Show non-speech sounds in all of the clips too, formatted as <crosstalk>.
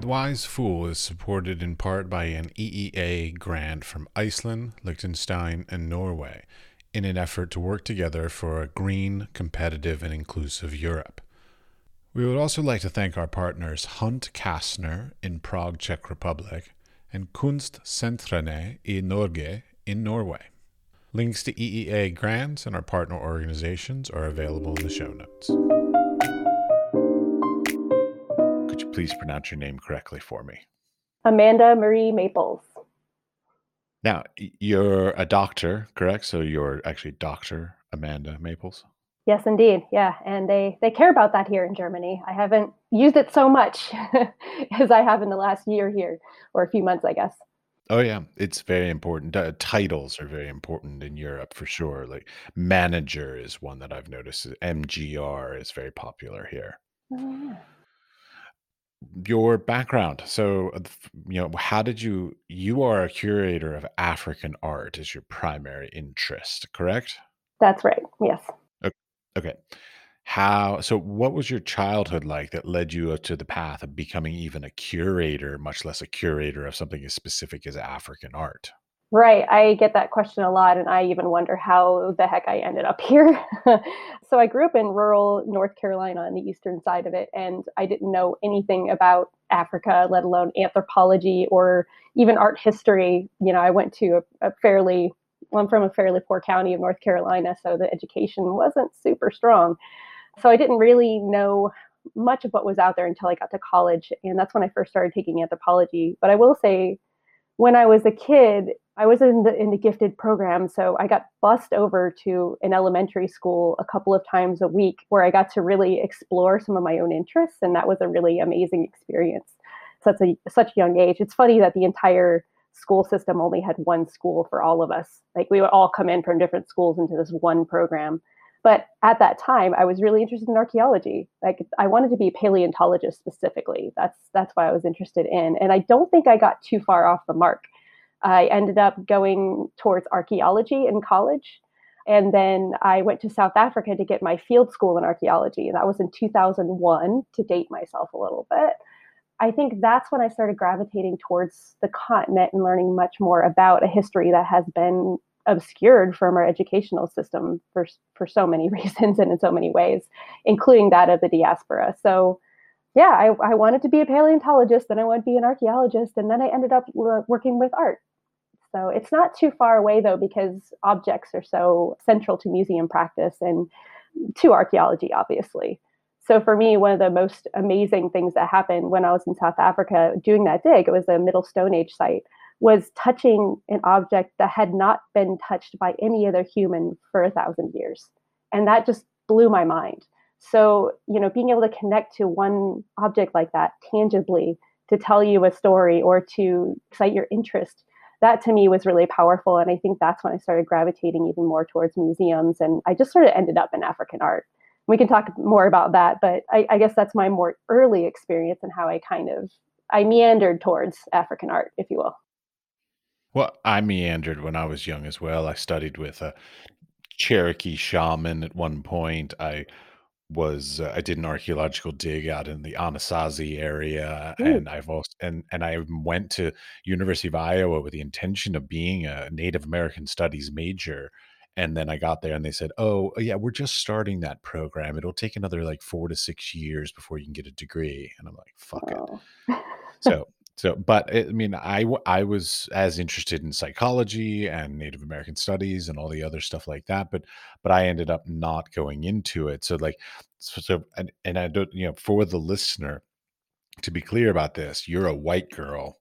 The Wise Fool is supported in part by an EEA grant from Iceland, Liechtenstein, and Norway in an effort to work together for a green, competitive, and inclusive Europe. We would also like to thank our partners Hunt Kastner in Prague, Czech Republic, and Kunstsentrene i Norge in Norway. Links to EEA grants and our partner organizations are available in the show notes. Could you please pronounce your name correctly for me? Amanda Marie Maples. Now, you're a doctor, correct? So you're actually Dr. Amanda Maples? Yes, indeed. Yeah, and they they care about that here in Germany. I haven't used it so much <laughs> as I have in the last year here, or a few months, I guess. Oh yeah, it's very important. Uh, titles are very important in Europe for sure. Like manager is one that I've noticed. MGR is very popular here. Oh, yeah. Your background. So, uh, you know, how did you you are a curator of African art is your primary interest, correct? That's right. Yes. Okay. How so what was your childhood like that led you to the path of becoming even a curator, much less a curator of something as specific as African art? Right. I get that question a lot, and I even wonder how the heck I ended up <laughs> here. so, I grew up in rural North Carolina on the eastern side of it, and I didn't know anything about Africa, let alone anthropology or even art history. You know, I went to a, a fairly, well, I'm from a fairly poor county of North Carolina, so the education wasn't super strong. So, I didn't really know much of what was out there until I got to college, and that's when I first started taking anthropology. But I will say, when I was a kid, I was in the in the gifted program, so I got bussed over to an elementary school a couple of times a week where I got to really explore some of my own interests, and that was a really amazing experience. Such a such a young age. It's funny that the entire school system only had one school for all of us. Like we would all come in from different schools into this one program. But at that time, I was really interested in archaeology. Like I wanted to be a paleontologist specifically. That's that's why I was interested in. And I don't think I got too far off the mark. I ended up going towards archaeology in college. And then I went to South Africa to get my field school in archaeology. That was in 2001 to date myself a little bit. I think that's when I started gravitating towards the continent and learning much more about a history that has been obscured from our educational system for for so many <laughs> reasons and in so many ways, including that of the diaspora. So, yeah, I, I wanted to be a paleontologist, then I wanted to be an archaeologist, and then I ended up working with art. So it's not too far away though, because objects are so central to museum practice and to archaeology, obviously. So for me, one of the most amazing things that happened when I was in South Africa doing that dig, it was a Middle Stone Age site, was touching an object that had not been touched by any other human for a thousand years. And that just blew my mind. So, you know, being able to connect to one object like that tangibly to tell you a story or to excite your interest, that to me was really powerful. And I think that's when I started gravitating even more towards museums. And I just sort of ended up in African art we can talk more about that but I, I, guess that's my more early experience and how i kind of i meandered towards african art if you will Well, I meandered when I was young as well. I studied with a Cherokee shaman at one point. I was uh, I did an archaeological dig out in the Anasazi area, Ooh, and I've also and and I went to University of Iowa with the intention of being a Native American Studies major. And then I got there and they said, "Oh, yeah, we're just starting that program. It'll take another like four to six years before you can get a degree." And I'm like, "Fuck it." oh. <laughs> So so but I mean, I mean, I w I was as interested in psychology and Native American studies and all the other stuff like that, but but I ended up not going into it. So like so, so and and I don't, you know, for the listener, to be clear about this, you're a white girl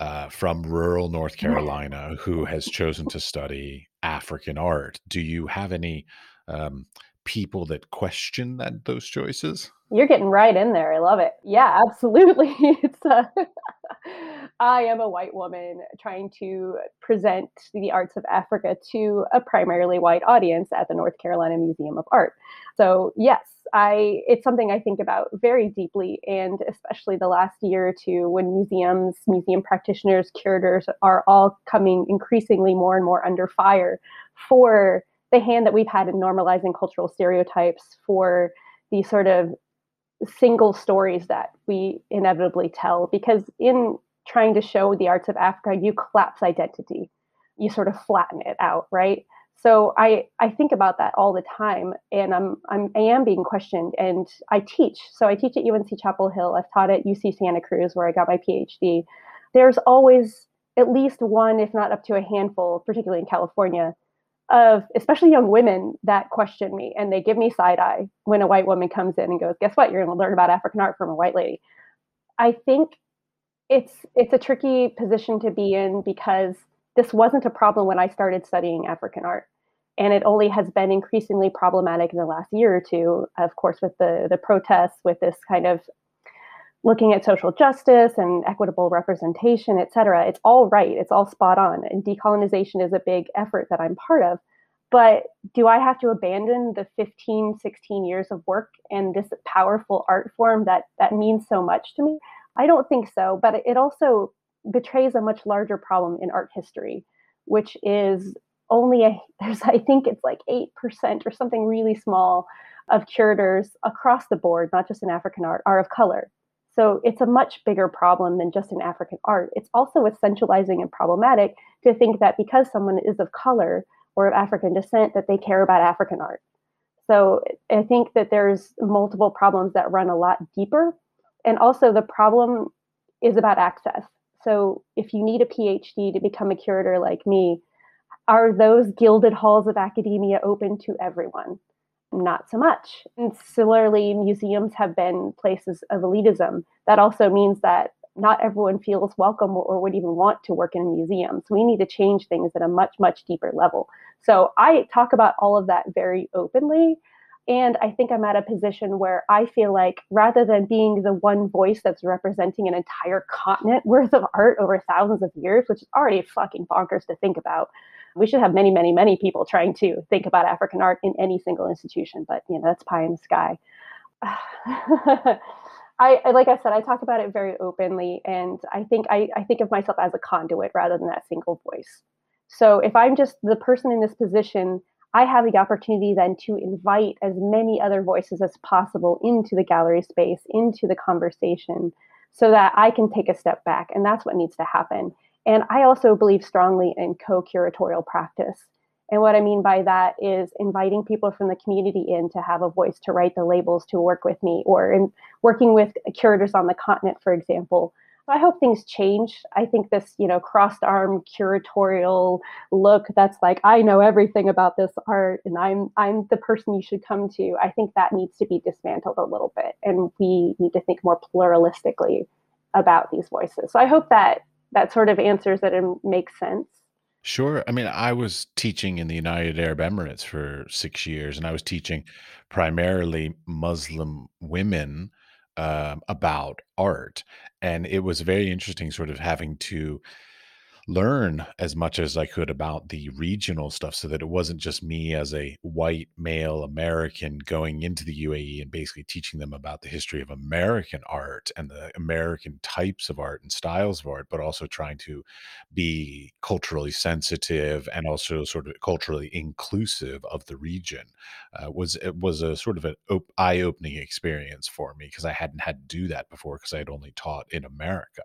uh, from rural North Carolina who has chosen to study African art. Do you have any um, people that question that those choices? You're getting right in there. I love it. Yeah, absolutely. <laughs> It's uh, <laughs> I am a white woman trying to present the arts of Africa to a primarily white audience at the North Carolina Museum of Art. So, yes, I it's something I think about very deeply and especially the last year or two when museums, museum practitioners, curators are all coming increasingly more and more under fire for the hand that we've had in normalizing cultural stereotypes for the sort of single stories that we inevitably tell because in trying to show the arts of Africa, you collapse identity. You sort of flatten it out, right? So I I think about that all the time, and I'm I'm I am being questioned, and I teach. So I teach at UNC Chapel Hill. I've taught at UC Santa Cruz, where I got my PhD. There's always at least one, if not up to a handful, particularly in California, of especially young women that question me and they give me side eye when a white woman comes in and goes, "Guess what? You're going to learn about African art from a white lady." I think it's it's a tricky position to be in because this wasn't a problem when I started studying African art. And it only has been increasingly problematic in the last year or two, of course, with the, the protests, with this kind of looking at social justice and equitable representation, et cetera. It's all right, it's all spot on. And decolonization is a big effort that I'm part of. But do I have to abandon the 15, 16 years of work and this powerful art form that that means so much to me? I don't think so, but it also betrays a much larger problem in art history, which is only a <laughs> there's I think it's like 8% or something really small of curators across the board, not just in African art, are of color. So it's a much bigger problem than just in African art. It's also essentializing and problematic to think that because someone is of color or of African descent, that they care about African art. So I think that there's multiple problems that run a lot deeper and also the problem is about access. So if you need a PhD to become a curator like me, are those gilded halls of academia open to everyone? Not so much. And similarly, museums have been places of elitism. That also means that not everyone feels welcome or would even want to work in a museum. So we need to change things at a much, much deeper level. So I talk about all of that very openly. And I think I'm at a position where I feel like rather than being the one voice that's representing an entire continent worth of art over thousands of years, which is already fucking bonkers to think about, we should have many, many, many people trying to think about African art in any single institution. But you know, that's pie in the sky. <sighs> I, like I said, I talk about it very openly, and I think I, I think of myself as a conduit rather than that single voice. So if I'm just the person in this position I have the opportunity then to invite as many other voices as possible into the gallery space, into the conversation, so that I can take a step back. And that's what needs to happen. And I also believe strongly in co curatorial practice. And what I mean by that is inviting people from the community in to have a voice to write the labels to work with me, or in working with curators on the continent, for example, I hope things change. I think this, you know, crossed arm curatorial look that's like I know everything about this art and I'm I'm the person you should come to. I think that needs to be dismantled a little bit and we need to think more pluralistically about these voices. So I hope that that sort of answers that and makes sense. Sure. I mean, I was teaching in the United Arab Emirates for 6 years and I was teaching primarily Muslim women um, about art. And it was very interesting, sort of having to learn as much as I could about the regional stuff so that it wasn't just me as a white male American going into the UAE and basically teaching them about the history of American art and the American types of art and styles of art, but also trying to be culturally sensitive and also sort of culturally inclusive of the region. Uh, was it was a sort of an op- eye-opening experience for me because I hadn't had to do that before because I had only taught in America.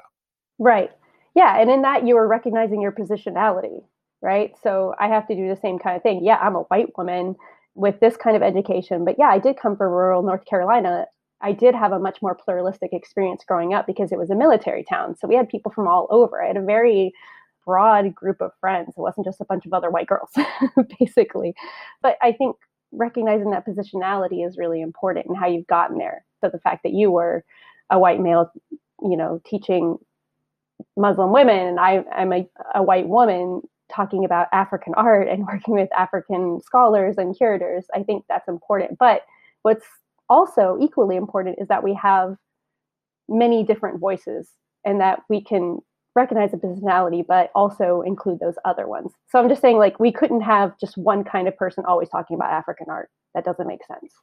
Right. Yeah, and in that you are recognizing your positionality, right? So I have to do the same kind of thing. Yeah, I'm a white woman with this kind of education, but yeah, I did come from rural North Carolina. I did have a much more pluralistic experience growing up because it was a military town. So we had people from all over. I had a very broad group of friends. It wasn't just a bunch of other white girls, <laughs> basically. But I think recognizing that positionality is really important and how you've gotten there. So the fact that you were a white male, you know, teaching Muslim women, and I, I'm a, a white woman talking about African art and <laughs> working with African scholars and curators. I think that's important. But what's also equally important is that we have many different voices and that we can recognize a positionality, but also include those other ones. So I'm just saying, like, we couldn't have just one kind of person always talking about African art. That doesn't make sense.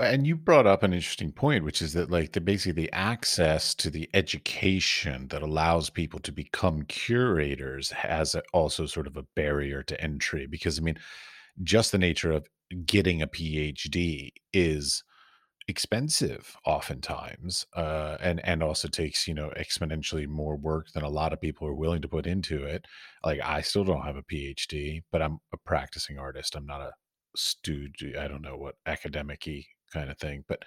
And you brought up an interesting point, which is that like the basically the access to the education that allows people to become curators has a- also sort of a barrier to entry because I mean, just the nature of getting a PhD is expensive oftentimes uh and and also takes you know exponentially more work than a lot of people are willing to put into it. Like i still don't have a phd but i'm a practicing artist. I'm not a student i don't know what academic kind of thing but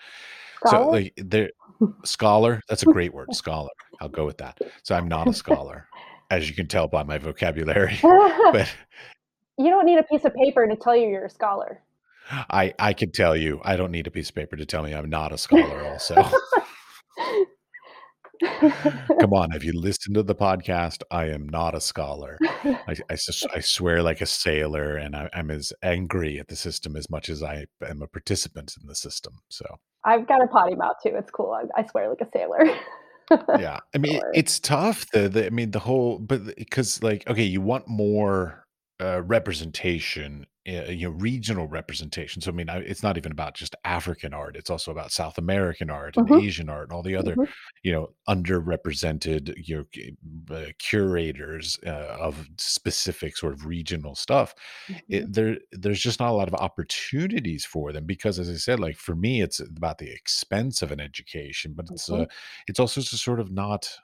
so Scholar? like there <laughs> scholar that's a great word <laughs> scholar i'll go with that so i'm not a scholar as you can tell by my vocabulary <laughs> but you don't need a piece of paper to tell you you're a scholar. I I can tell you, I don't need a piece of paper to tell me I'm not a scholar also. Come on, have you <laughs> listened to the podcast? I am not a scholar. I I swear like a sailor, and I, I'm as angry at the system as much as I am a participant in the system. So, I've got a potty mouth too. It's cool. I, I swear like a sailor. <laughs> yeah, I mean, it, it's tough. The, the I mean, the whole, but eh, because like, okay, you want more uh, representation, uh, you know, regional representation. So, I mean, I, it's not even about just African art; it's also about South American art and Mhm, Asian art and all the other, mhm, you know, underrepresented, you know, uh, curators uh, of specific sort of regional stuff mhm, it, there there's just not a lot of opportunities for them because as i said like for me it's about the expense of an education but it's uh mhm. it's also just sort of not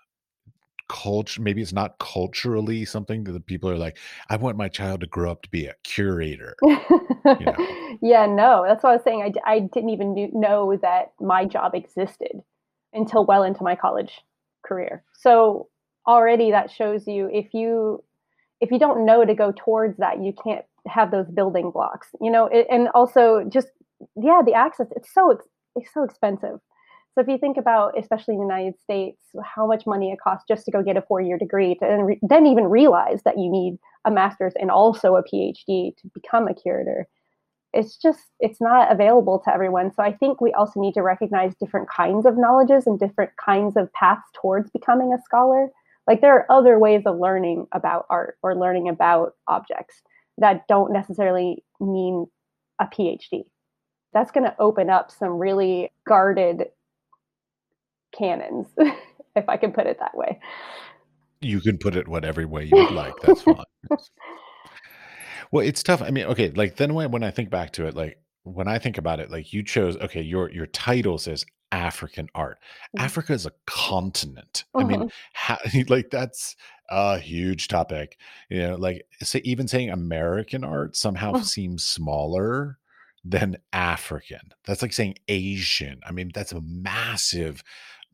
culture maybe it's not culturally something that the people are like i want my child to grow up to be a curator you know <laughs> Yeah, no, that's what I was saying. i, I didn't even know that my job existed until well into my college career. So, already that shows you if you if you don't know to go towards that, you can't have those building blocks, you know, it, and also just yeah, the access, it's so it's so expensive. So if you think about, especially in the United States, how much money it costs just to go get a four-year degree, to then, re- then even realize that you need a master's and also a PhD to become a curator, it's just it's not available to everyone. So I think we also need to recognize different kinds of knowledges and different kinds of paths towards becoming a scholar. Like there are other ways of learning about art or learning about objects that don't necessarily mean a PhD. That's going to open up some really guarded canons, <laughs> if I can put it that way. you can put it whatever way you would like that's fine <laughs> Well, it's tough. I mean, okay, like then when when I think back to it, like when I think about it, like you chose, okay, your your title says African art. Africa is a continent. I mean, how, <laughs> like that's a huge topic. You know, like say, even saying American art somehow mhm, seems smaller than African. That's like saying Asian. I mean, that's a massive,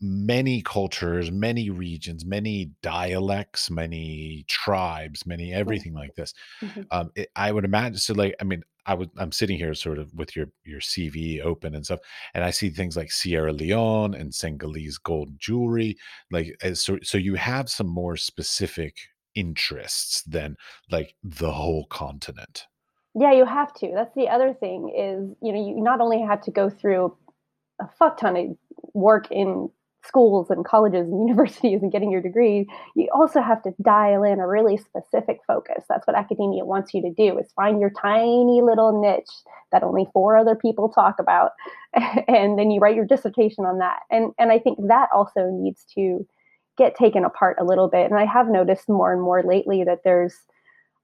many cultures, many regions, many dialects, many tribes, many everything like this mhm. um, it, I would imagine so. Like, I mean, I would. I'm sitting here, sort of, with your your CV open and stuff, and I see things like Sierra Leone and Senegalese gold jewelry. Like, so so you have some more specific interests than like the whole continent. Yeah, you have to. That's the other thing is, you know, you not only have to go through a fuck ton of work in schools and colleges and <laughs> universities and getting your degree, you also have to dial in a really specific focus. That's what academia wants you to do is find your tiny little niche that only four other people talk about <laughs> and then you write your dissertation on that. And and I think that also needs to get taken apart a little bit. And I have noticed more and more lately that there's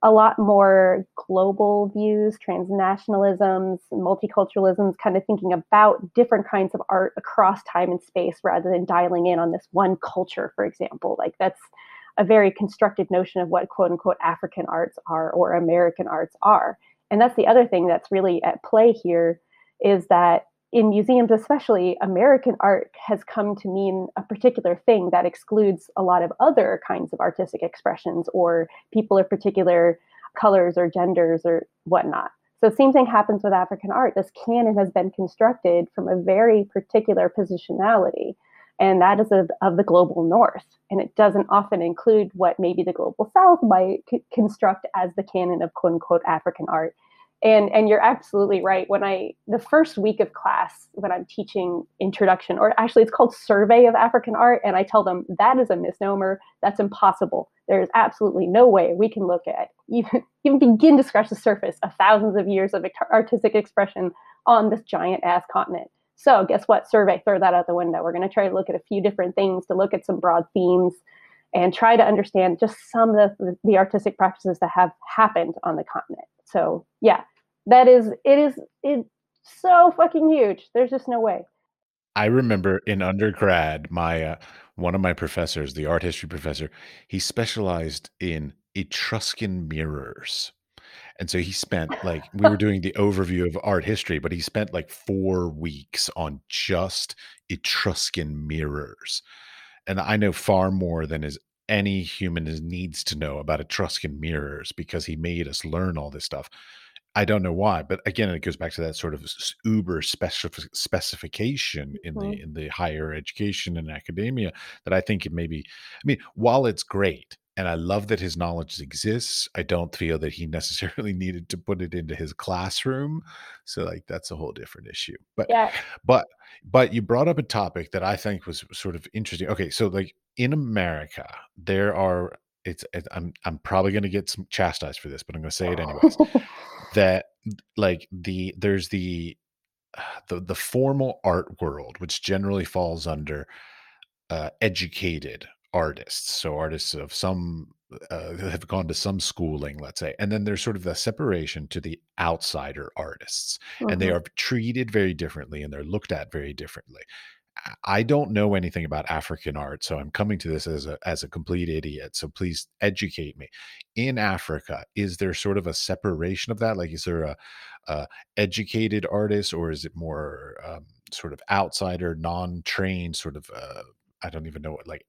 a lot more global views, transnationalisms, multiculturalisms, kind of thinking about different kinds of art across time and space rather than dialing in on this one culture, for example. Like that's a very constructed notion of what quote unquote African arts are or American arts are. And that's the other thing that's really at play here is that in museums, especially, American art has come to mean a particular thing that excludes a lot of other kinds of artistic expressions or people of particular colors or genders or whatnot. So, same thing happens with African art. This canon has been constructed from a very particular positionality, and that is of, of the global north. And it doesn't often include what maybe the global south might c- construct as the canon of quote unquote African art. And and you're absolutely right. When i the first week of class when i'm teaching introduction or actually it's called survey of african art and i tell them that is a misnomer. That's impossible. There is absolutely no way we can look at even <laughs> even begin to scratch the surface of thousands of years of artistic expression on this giant ass continent. So guess what? Survey throw that out the window. We're going to try to look at a few different things to look at some broad themes and try to understand just some of the, artistic practices that have happened on the continent. So yeah, that is it is it's so fucking huge. There's just no way. I remember in undergrad, my uh, one of my professors, the art history professor, he specialized in Etruscan mirrors. And so he spent like we were doing the overview of art history, but he spent like 4 weeks on just Etruscan mirrors and I know far more than is any human needs to know about Etruscan mirrors because he made us learn all this stuff. I don't know why, but again, it goes back to that sort of uber specific specification in mm-hmm. the in the higher education and academia that I think it maybe. I mean, while it's great and I love that his knowledge exists, I don't feel that he <laughs> necessarily needed to put it into his classroom. So, like, that's a whole different issue. But yeah, but but you brought up a topic that I think was sort of interesting. Okay, so like in America, there are it's, it's I'm I'm probably going to get some chastised for this, but I'm going to say it anyways. <laughs> that like the there's the the the formal art world, which generally falls under uh, educated artists. So artists of some uh, have gone to some schooling, let's say, and then there's sort of the separation to the outsider artists, mm-hmm. and they mm-hmm. are treated very differently and they're looked at very differently. I don't know anything about African art, so I'm coming to this as a as a complete idiot. So please educate me. In Africa, is there sort of a separation of that? Like, is there a, a educated artist, or is it more um, sort of outsider, non-trained, sort of? Uh, I don't even know what like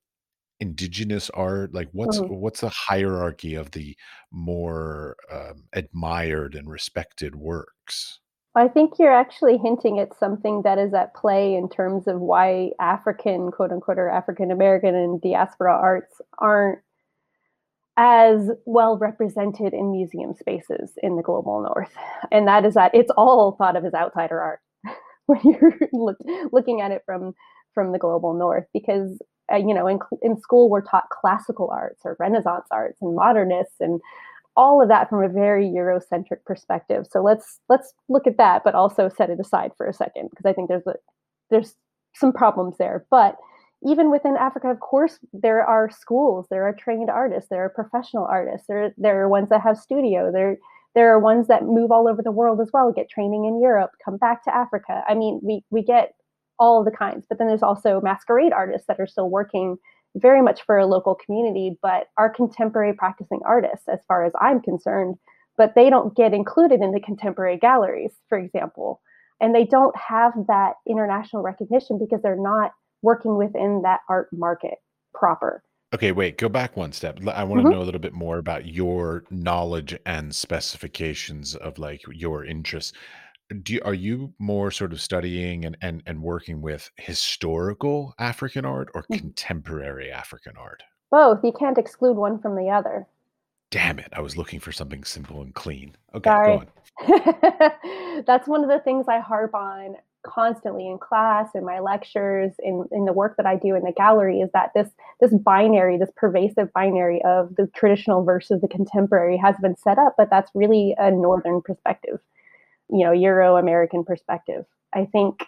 indigenous art? Like what's mm-hmm. what's the hierarchy of the more um, admired and respected works? I think you're actually hinting at something that is at play in terms of why african quote unquote or african american and diaspora arts aren't as well represented in museum spaces in the global north. And that is that it's all thought of as outsider art <laughs> when you're <laughs> look, looking at it from from the global north because uh, you know, in, in school, we're taught classical arts or Renaissance arts and modernists and all of that from a very Eurocentric perspective. So let's let's look at that, but also set it aside for a second because I think there's a there's some problems there. But even within Africa, of course, there are schools, there are trained artists, there are professional artists, there there are ones that have studio, there there are ones that move all over the world as well, get training in Europe, come back to Africa. I mean, we we get all the kinds. But then there's also masquerade artists that are still working very much for a local community, but are contemporary practicing artists, as far as I'm concerned. But they don't get included in the contemporary galleries, for example. And they don't have that international recognition because they're not working within that art market proper. Okay, wait, go back one step. I want to mm-hmm. know a little bit more about your knowledge and specifications of like your interests do you, are you more sort of studying and, and, and working with historical African art or mm. contemporary African art? Both. You can't exclude one from the other. Damn it. I was looking for something simple and clean. Okay, Sorry. go on. <laughs> That's one of the things I harp on constantly in class, in my lectures, in, in the work that I do in the gallery is that this this binary, this pervasive binary of the traditional versus the contemporary has been set up, but that's really a northern perspective you know euro american perspective. I think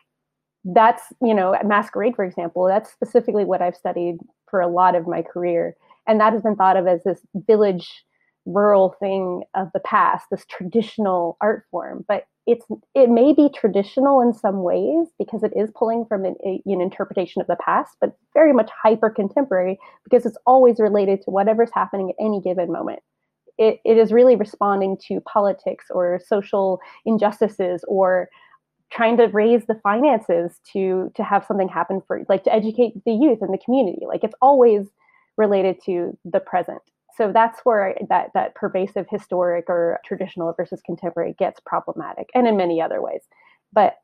that's you know masquerade for example that's specifically what i've studied for a lot of my career. And that has been thought of as this village rural thing of the past this traditional art form. But it's it may be traditional in some ways because it is pulling from an, an interpretation of the past but very much hyper contemporary because it's always related to whatever's happening at any given moment it, it is really responding to politics or social injustices or trying to raise the finances to to have something happen for like to educate the youth and the community. Like it's always related to the present. So that's where that that pervasive historic or traditional versus contemporary gets problematic and in many other ways. But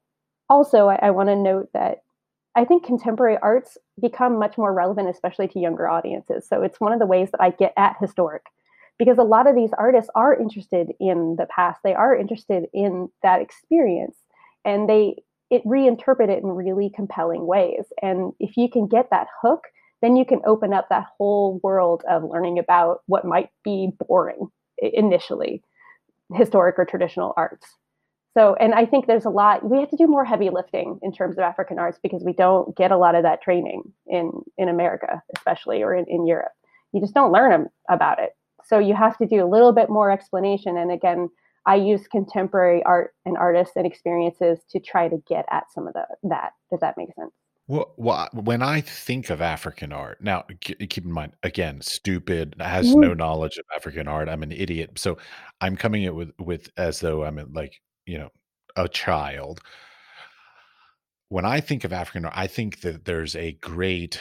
also i, I want to note that i think contemporary arts become much more relevant especially to younger audiences. So it's one of the ways that i get at historic because a lot of these artists are interested in the past. They are interested in that experience and they it reinterpret it in really compelling ways. And if you can get that hook then you can open up that whole world of learning about what might be boring initially historic or traditional arts. So and i think there's a lot we have to do more heavy lifting in terms of african arts because we don't get a lot of that training in in america especially or in, in europe. You just don't learn about it so you have to do a little bit more explanation. And again, I use contemporary art and artists and experiences to try to get at some of the that. Does that make sense? Well, well, when I think of African art, now keep in mind, again, stupid, has no Mhm. knowledge of African art. I'm an idiot, so I'm coming it with with as though I'm like you know a child. When I think of African art, I think that there's a great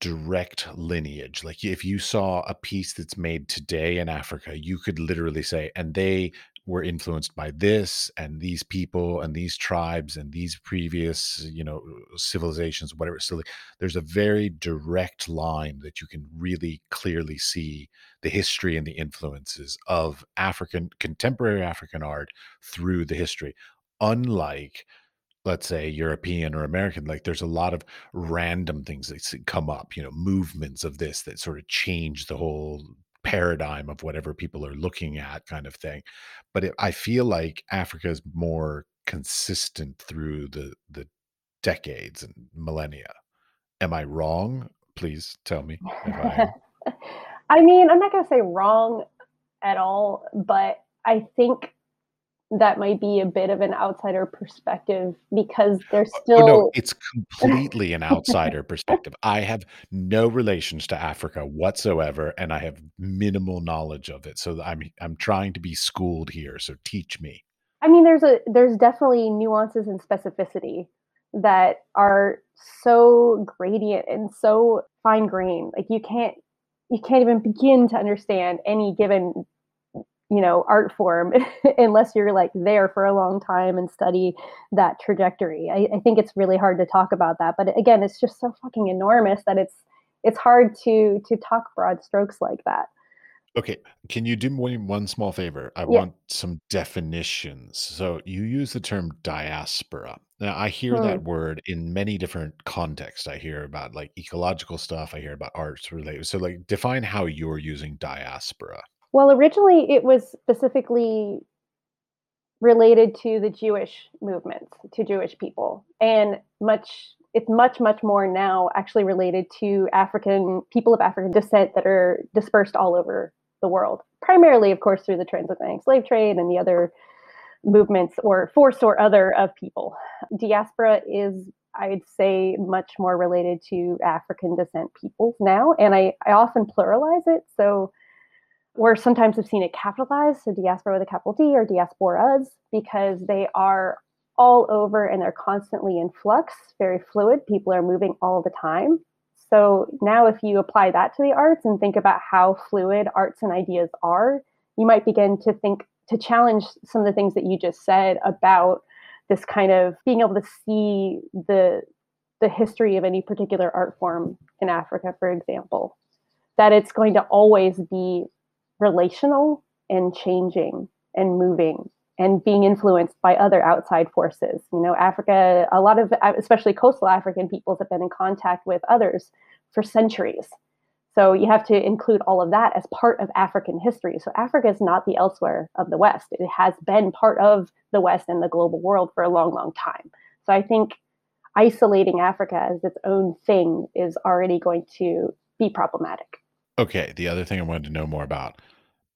direct lineage. Like if you saw a piece that's made today in Africa, you could literally say, and they were influenced by this and these people and these tribes and these previous, you know, civilizations, whatever. So like, there's a very direct line that you can really clearly see the history and the influences of African contemporary African art through the history. Unlike let's say European or American, like there's a lot of random things that come up, you know, movements of this that sort of change the whole paradigm of whatever people are looking at, kind of thing. But it, I feel like Africa is more consistent through the the decades and millennia. Am I wrong? Please tell me I. <laughs> I mean, I'm not going to say wrong at all, but I think that might be a bit of an outsider perspective because there's Oh, no, still it's completely an outsider perspective. I have no relations to Africa whatsoever, and I have minimal knowledge of it. So I'm I'm trying to be schooled here. So teach me. I mean, there's a there's definitely nuances and specificity that are so gradient and so fine grained. Like you can't you can't even begin to understand any given you know art form <laughs> unless you're like there for a long time and study that trajectory. I, I think it's really hard to talk about that, but again, it's just so fucking enormous that it's it's hard to to talk broad strokes like that. Okay, can you do me one small favor? I Yeah. want some definitions. So you use the term diaspora. Now I hear Hmm. that word in many different contexts. I hear about like ecological stuff. I hear about arts related. So like define how you're using diaspora. Well, originally it was specifically related to the Jewish movements, to Jewish people, and much it's much much more now actually related to African people of African descent that are dispersed all over the world. Primarily, of course, through the transatlantic slave trade and the other movements or force or other of people. Diaspora is I'd say much more related to African descent peoples now, and I, I often pluralize it. So or sometimes I've seen it capitalized, so diaspora with a capital D or diasporas, because they are all over and they're constantly in flux, very fluid. People are moving all the time. So now, if you apply that to the arts and think about how fluid arts and ideas are, you might begin to think to challenge some of the things that you just said about this kind of being able to see the the history of any particular art form in Africa, for example, that it's going to always be relational and changing and moving and being influenced by other outside forces. You know, Africa, a lot of, especially coastal African peoples, have been in contact with others for centuries. So you have to include all of that as part of African history. So Africa is not the elsewhere of the West. It has been part of the West and the global world for a long, long time. So I think isolating Africa as its own thing is already going to be problematic. Okay, the other thing I wanted to know more about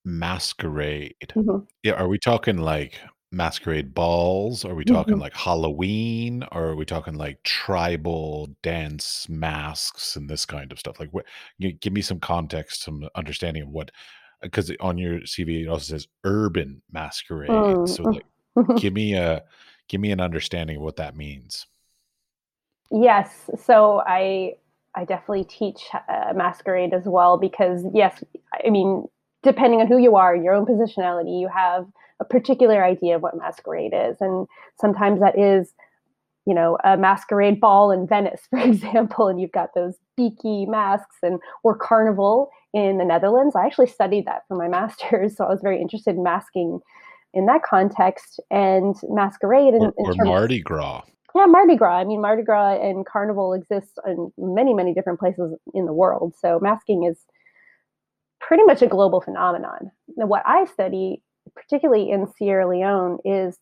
masquerade. Mhm. Yeah, are we talking like masquerade balls? Are we talking Mhm. like Halloween? Or are we talking like tribal dance masks and this kind of stuff? Like, what? Give me some context, some understanding of what, because on your CV it also says urban masquerade. So, Mm. like, <laughs> give me a, give me an understanding of what that means. Yes, so I I definitely teach uh, masquerade as well because yes, I mean depending on who you are, your own positionality, you have a particular idea of what masquerade is, and sometimes that is you know a masquerade ball in Venice, <laughs> for example, and you've got those beaky masks and or carnival in the Netherlands. I actually studied that for my <laughs> master's, so I was very interested in masking in that context and masquerade in, or, or Mardi Gras. Yeah, Mardi Gras. I mean, Mardi Gras and Carnival exists in many, many different places in the world. So masking is pretty much a global phenomenon. Now, what I study, particularly in Sierra Leone, is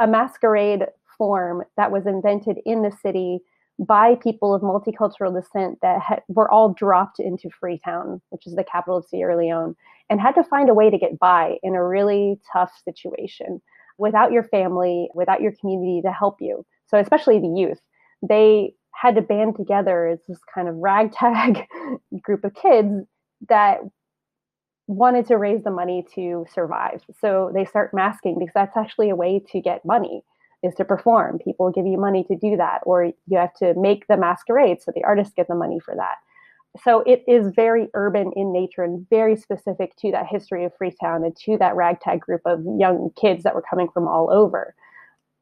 a masquerade form that was invented in the city by people of multicultural descent that were all dropped into Freetown, which is the capital of Sierra Leone, and had to find a way to get by in a really tough situation without your family, without your community to help you. So, especially the youth, they had to band together as this kind of ragtag <laughs> group of kids that wanted to raise the money to survive. So they start masking because that's actually a way to get money is to perform. People give you money to do that, or you have to make the masquerade so the artists get the money for that. So it is very urban in nature and very specific to that history of Freetown and to that ragtag group of young kids that were coming from all over.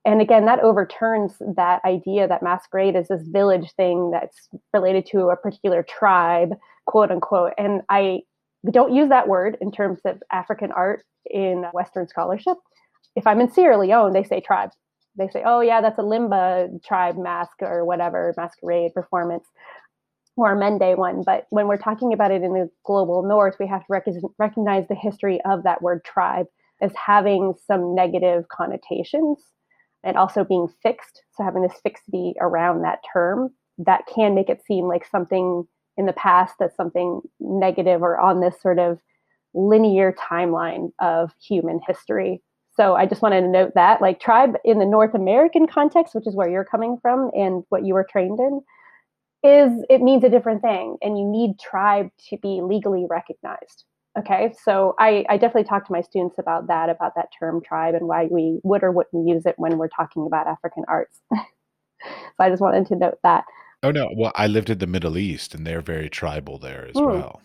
And again, that overturns that idea that masquerade is this village thing that's related to a particular tribe, quote unquote. And I don't use that word in terms of African art in Western scholarship. If I'm in Sierra Leone, they say tribe they say, oh, yeah, that's a Limba tribe mask or whatever, masquerade performance or a Mende one. But when we're talking about it in the global north, we have to rec- recognize the history of that word tribe as having some negative connotations and also being fixed. So having this fixity around that term that can make it seem like something in the past that's something negative or on this sort of linear timeline of human history so I just wanted to note that, like tribe in the North American context, which is where you're coming from and what you were trained in, is it means a different thing, and you need tribe to be legally recognized. Okay, so I, I definitely talk to my students about that, about that term tribe, and why we would or wouldn't use it when we're talking about African arts. <laughs> so I just wanted to note that. Oh no, well, I lived in the Middle East, and they're very tribal there as mm. well.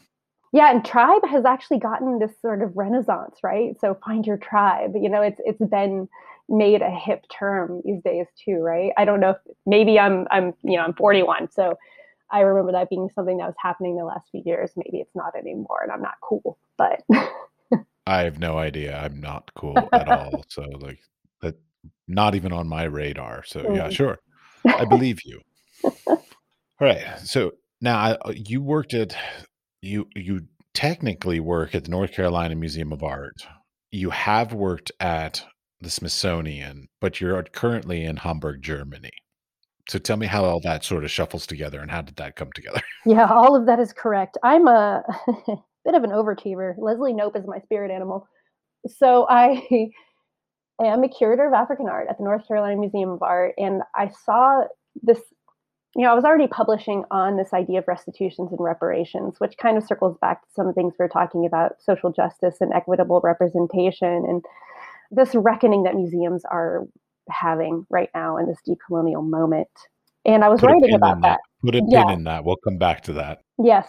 Yeah, and tribe has actually gotten this sort of renaissance, right? So find your tribe. You know, it's it's been made a hip term these days too, right? I don't know if maybe I'm I'm you know, I'm 41, so I remember that being something that was happening the last few years. Maybe it's not anymore and I'm not cool, but <laughs> I have no idea. I'm not cool at all. <laughs> So like that not even on my radar. So mm. yeah, sure. I <laughs> believe you. All right. So now I, uh, you worked at you you technically work at the North Carolina Museum of Art. You have worked at the Smithsonian, but you're currently in Hamburg, Germany. So tell me how all that sort of shuffles together and how did that come together? <laughs> Yeah, all of that is correct. I'm a <laughs> bit of an overachiever. Leslie Knope is my spirit animal. So I <laughs> am a curator of African art at the North Carolina Museum of Art, and I saw this you know, I was already publishing on this idea of restitutions and reparations, which kind of circles back to some of the things we are talking about social justice and equitable representation and this reckoning that museums are having right now in this decolonial moment. And I was Put writing about that. that. Put a pin in that. We'll come back to that. Yes.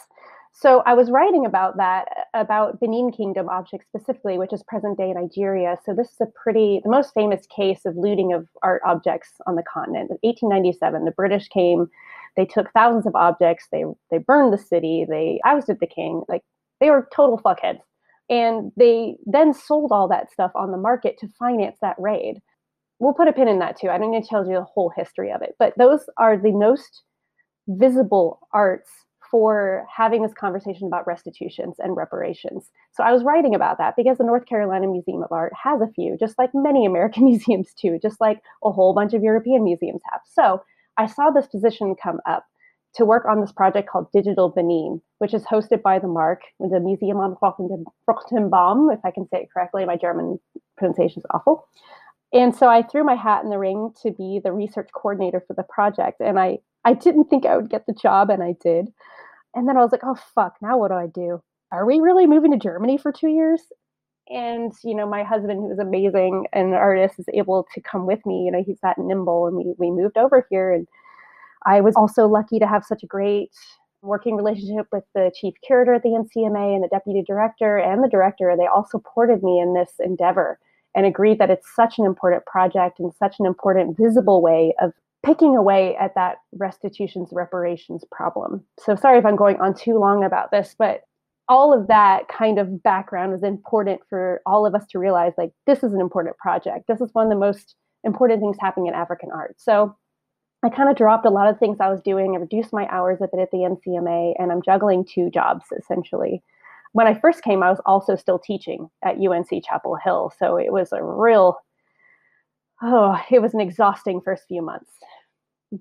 So I was writing about that, about Benin Kingdom objects specifically, which is present day Nigeria. So this is a pretty, the most famous case of looting of art objects on the continent. In 1897, the British came, they took thousands of objects, they they burned the city, they ousted the king, like they were total fuckheads. And they then sold all that stuff on the market to finance that raid. We'll put a pin in that too. I don't need to tell you the whole history of it, but those are the most visible arts for having this conversation about restitutions and reparations. So I was writing about that because the North Carolina Museum of Art has a few, just like many American <laughs> museums too, just like a whole bunch of European museums have. So I saw this position come up to work on this project called Digital Benin, which is hosted by the MARKK, the Museum on Fruchtenbaum, if I can say it correctly. My German pronunciation is awful. And so I threw my hat in the ring to be the research coordinator for the project. And I, I didn't think I would get the job, and I did. And then I was like, oh, fuck, now what do I do? Are we really moving to Germany for two years? And, you know, my husband, who's amazing and an artist, is able to come with me. You know, he's that nimble. And we, we moved over here. And I was also lucky to have such a great working relationship with the chief curator at the NCMA and the deputy director and the director. They all supported me in this endeavor and agreed that it's such an important project and such an important visible way of picking away at that restitutions reparations problem. So sorry if I'm going on too long about this, but all of that kind of background was important for all of us to realize like this is an important project. This is one of the most important things happening in African art. So I kind of dropped a lot of things I was doing. I reduced my hours a bit at the NCMA, and I'm juggling two jobs essentially. When I first came, I was also still teaching at UNC Chapel Hill. So it was a real, oh, it was an exhausting first few months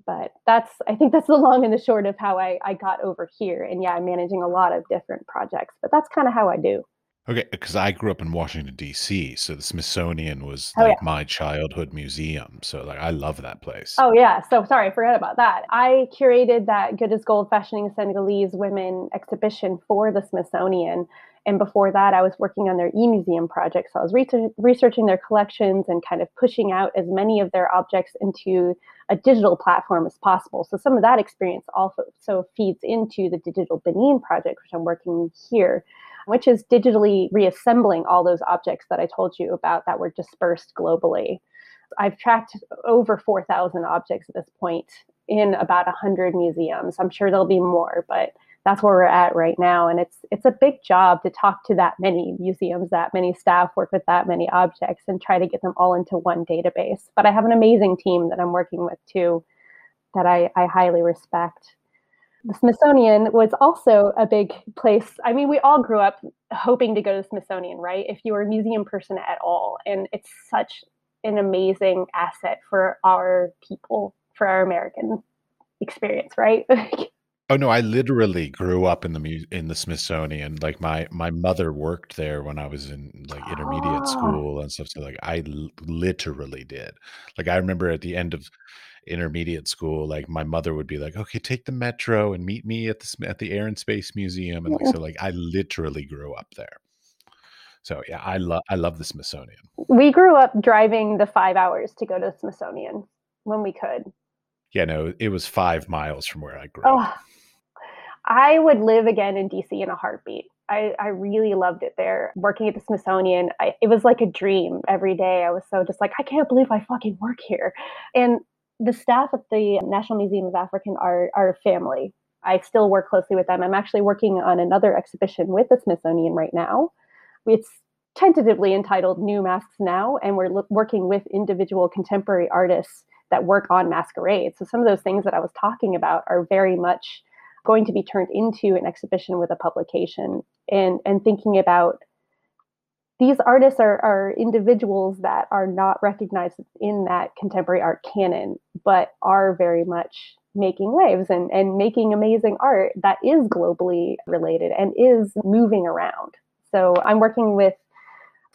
but that's i think that's the <laughs> long and the short of how I, I got over here and yeah i'm managing a lot of different projects but that's kind of how i do okay because i grew up in washington d.c so the smithsonian was oh, like yeah. my childhood museum so like i love that place oh yeah so sorry i forgot about that i curated that good as gold fashioning senegalese women exhibition for the smithsonian and before that, I was working on their e museum project. So I was re- researching their collections and kind of pushing out as many of their objects into a digital platform as possible. So some of that experience also so feeds into the Digital Benin project, which I'm working here, which is digitally reassembling all those objects that I told you about that were dispersed globally. I've tracked over 4,000 objects at this point in about 100 museums. I'm sure there'll be more, but that's where we're at right now and it's it's a big job to talk to that many museums that many staff work with that many objects and try to get them all into one database but i have an amazing team that i'm working with too that i, I highly respect the smithsonian was also a big place i mean we all grew up hoping to go to the smithsonian right if you were a museum person at all and it's such an amazing asset for our people for our american experience right <laughs> Oh no, I literally grew up in the mu- in the Smithsonian. Like my my mother worked there when I was in like intermediate Oh. school and stuff. So like I l- literally did. Like I remember at the end of intermediate school, like my mother would be like, "Okay, take the metro and meet me at the at the Air and Space Museum." And like mm-hmm. so, like I literally grew up there. So yeah, I love I love the Smithsonian. We grew up driving the five hours to go to the Smithsonian when we could. Yeah, no, it was five miles from where I grew up. Oh, I would live again in DC in a heartbeat. I, I really loved it there. Working at the Smithsonian, I, it was like a dream every day. I was so just like, I can't believe I fucking work here. And the staff at the National Museum of African Art are family. I still work closely with them. I'm actually working on another exhibition with the Smithsonian right now. It's tentatively entitled New Masks Now, and we're lo- working with individual contemporary artists that work on masquerade. So some of those things that I was talking about are very much going to be turned into an exhibition with a publication and and thinking about these artists are, are individuals that are not recognized in that contemporary art canon, but are very much making waves and, and making amazing art that is globally related and is moving around. So I'm working with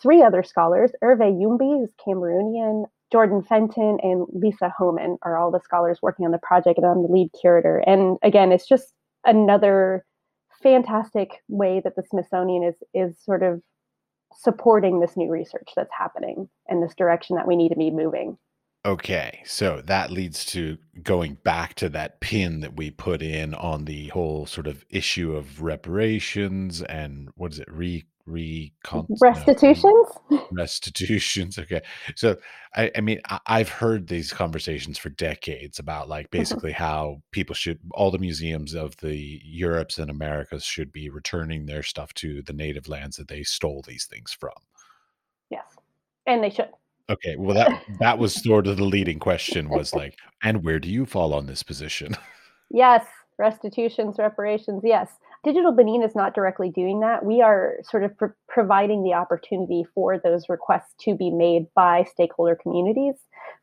three other scholars. Hervé Youmbi, who's Cameroonian, Jordan Fenton, and Lisa Homann are all the scholars working on the project, and I'm the lead curator. And again, it's just another fantastic way that the Smithsonian is is sort of supporting this new research that's happening and this direction that we need to be moving. Okay, so that leads to going back to that pin that we put in on the whole sort of issue of reparations and what is it, re recon restitutions? <laughs> Restitutions okay. So i i mean I, have heard these conversations for decades about like mm-hmm. basically how people should all the museums of the europes and americas should be returning their stuff to the native lands that they stole these things from. Yes and they should. Okay well that that was <laughs> sort of the leading question was like and where do you fall on this position? <laughs> Yes restitutions reparations yes Digital Benin is not directly doing that. We are sort of providing the opportunity for those requests to be made by stakeholder communities.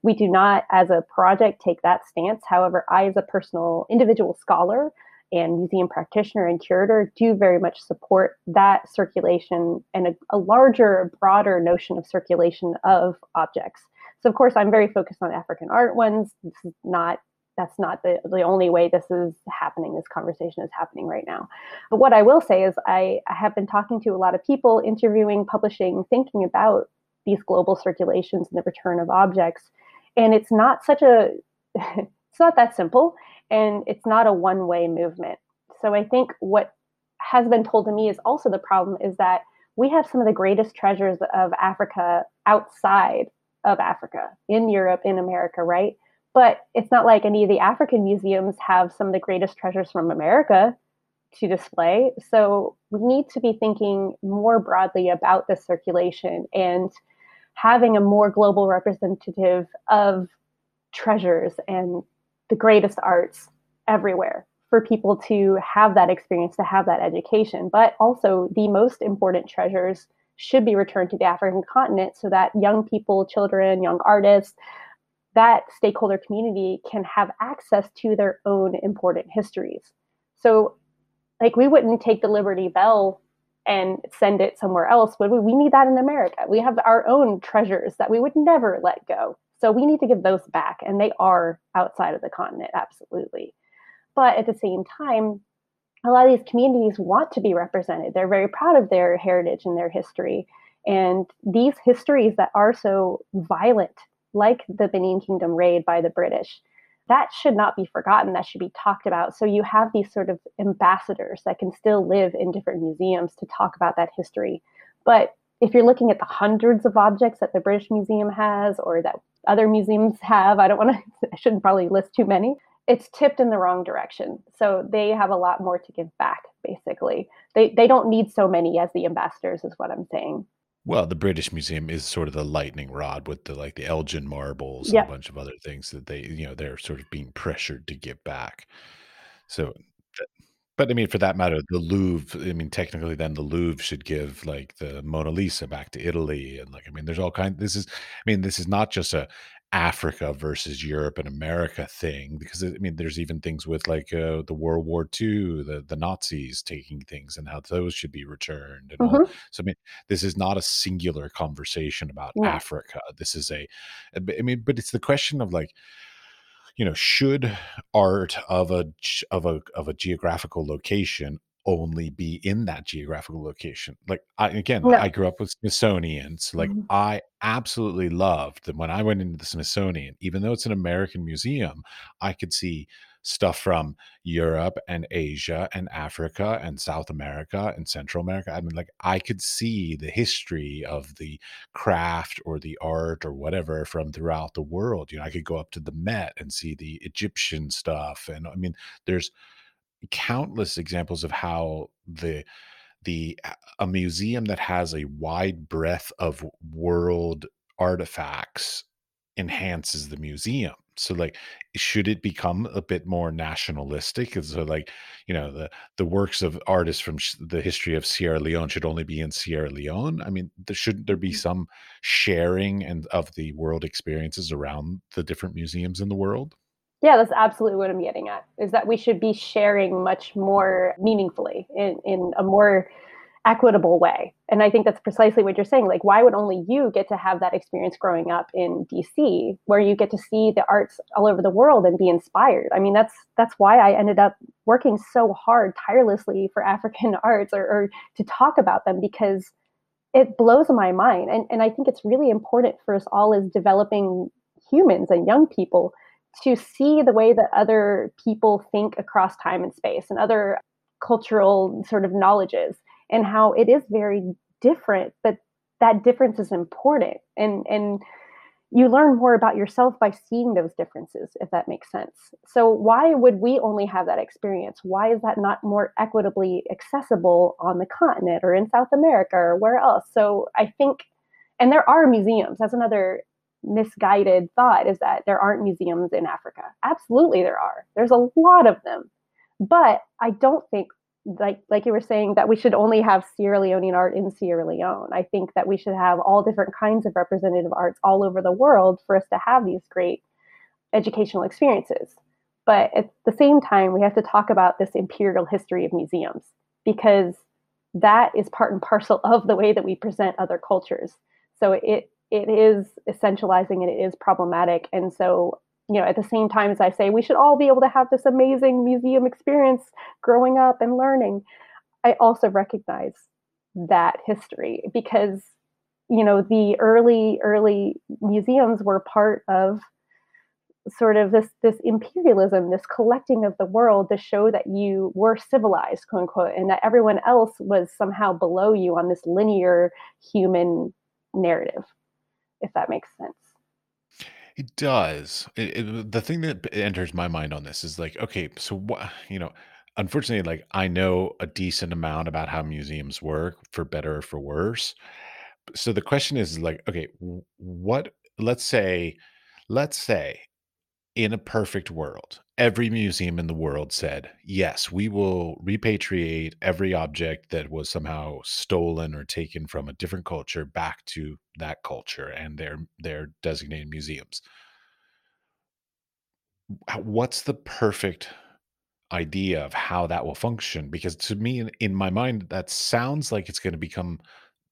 We do not, as a project, take that stance. However, I, as a personal individual scholar and museum practitioner and curator, do very much support that circulation and a, a larger, broader notion of circulation of objects. So, of course, I'm very focused on African art ones. This is not that's not the, the only way this is happening this conversation is happening right now. But what i will say is I, I have been talking to a lot of people interviewing publishing thinking about these global circulations and the return of objects. And it's not such a <laughs> it's not that simple and it's not a one way movement. So i think what has been told to me is also the problem is that we have some of the greatest treasures of africa outside of africa in europe in america right but it's not like any of the African museums have some of the greatest treasures from America. to display. So we need to be thinking more broadly about the circulation and having a more global representative of treasures and the greatest arts everywhere for people to have that experience, to have that education. But also, the most important treasures should be returned to the African continent so that young people, children, young artists, that stakeholder community can have access to their own important histories. So, like, we wouldn't take the Liberty Bell and send it somewhere else, but we need that in America. We have our own treasures that we would never let go. So, we need to give those back, and they are outside of the continent, absolutely. But at the same time, a lot of these communities want to be represented. They're very proud of their heritage and their history. And these histories that are so violent, like the Benin Kingdom raid by the British, that should not be forgotten. That should be talked about. So you have these sort of ambassadors that can still live in different museums to talk about that history. But if you're looking at the hundreds of objects that the British Museum has or that other museums have, I don't want to, <laughs> I shouldn't probably list too many it's tipped in the wrong direction. So they have a lot more to give back, basically. They they don't need so many as the ambassadors, is what I'm saying. Well, the British Museum is sort of the lightning rod with the like the Elgin marbles and a bunch of other things that they, you know, they're sort of being pressured to give back. So, but I mean, for that matter, the Louvre, I mean, technically, then the Louvre should give like the Mona Lisa back to Italy, and like, I mean, there's all kind. This is, I mean, this is not just a Africa versus Europe and America thing because I mean there's even things with like uh, the World War II, the the Nazis taking things and how those should be returned and. Mm-hmm. So I mean this is not a singular conversation about Yeah. Africa. This is a I mean but it's the question of like you know should art of a of a of a geographical location only be in that geographical location. Like I again, I grew up with Smithsonian, so like Mhm. I absolutely loved that when I went into the Smithsonian, even though it's an American museum, I could see stuff from Europe and Asia and Africa and South America and Central America. I mean, like I could see the history of the craft or the art or whatever from throughout the world. You know, I could go up to the Met and see the Egyptian stuff. And I mean, there's countless examples of how the the a museum that has a wide breadth of world artifacts enhances the museum. So like should it become a bit more nationalistic? And so like, you know, the the works of artists from sh- the history of Sierra Leone should only be in Sierra Leone. I mean, there shouldn't there be Mhm. some sharing and of the world experiences around the different museums in the world? Yeah, that's absolutely what I'm getting at, is that we should be sharing much more meaningfully in in a more equitable way. And I think that's precisely what you're saying. Like, why would only you get to have that experience growing up in DC, where you get to see the arts all over the world and be inspired? I mean, that's that's why I ended up working so hard, tirelessly for African <laughs> arts or, or to talk about them because it blows my mind. And and I think it's really important for us all as developing humans and young people to see the way that other people think across time and space and other cultural sort of knowledges and how it is very different but that difference is important. And and you learn more about yourself by seeing those differences if that makes sense. So why would we only have that experience? Why is that not more equitably accessible on the continent or in south america or where else? So i think and there are museums that's another misguided thought is that there aren't museums in africa absolutely there are there's a lot of them but i don't think like like you were saying that we should only have Sierra Leonean art in Sierra Leone. I think that we should have all different kinds of representative arts all over the world for us to have these great educational experiences. But at the same time, we have to talk about this imperial history of museums because that is part and parcel of the way that we present other cultures. So it it is essentializing and it is problematic. And so you know, at the same time as I say we should all be able to have this amazing museum experience growing up and learning, I also recognize that history because you know the early early museums were part of sort of this this imperialism this collecting of the world to show that you were civilized quote unquote and that everyone else was somehow below you on this linear human narrative if that makes sense It does. It, it, the thing that enters my mind on this is like, okay, so what, you know, unfortunately, like I know a decent amount about how museums work, for better or for worse. So the question is like, okay, what? Let's say, let's say in a perfect world, every museum in the world said, yes, we will repatriate every object that was somehow stolen or taken from a different culture back to that culture and their their designated museums. What's the perfect idea of how that will function? Because to me, in, in my mind, that sounds like it's going to become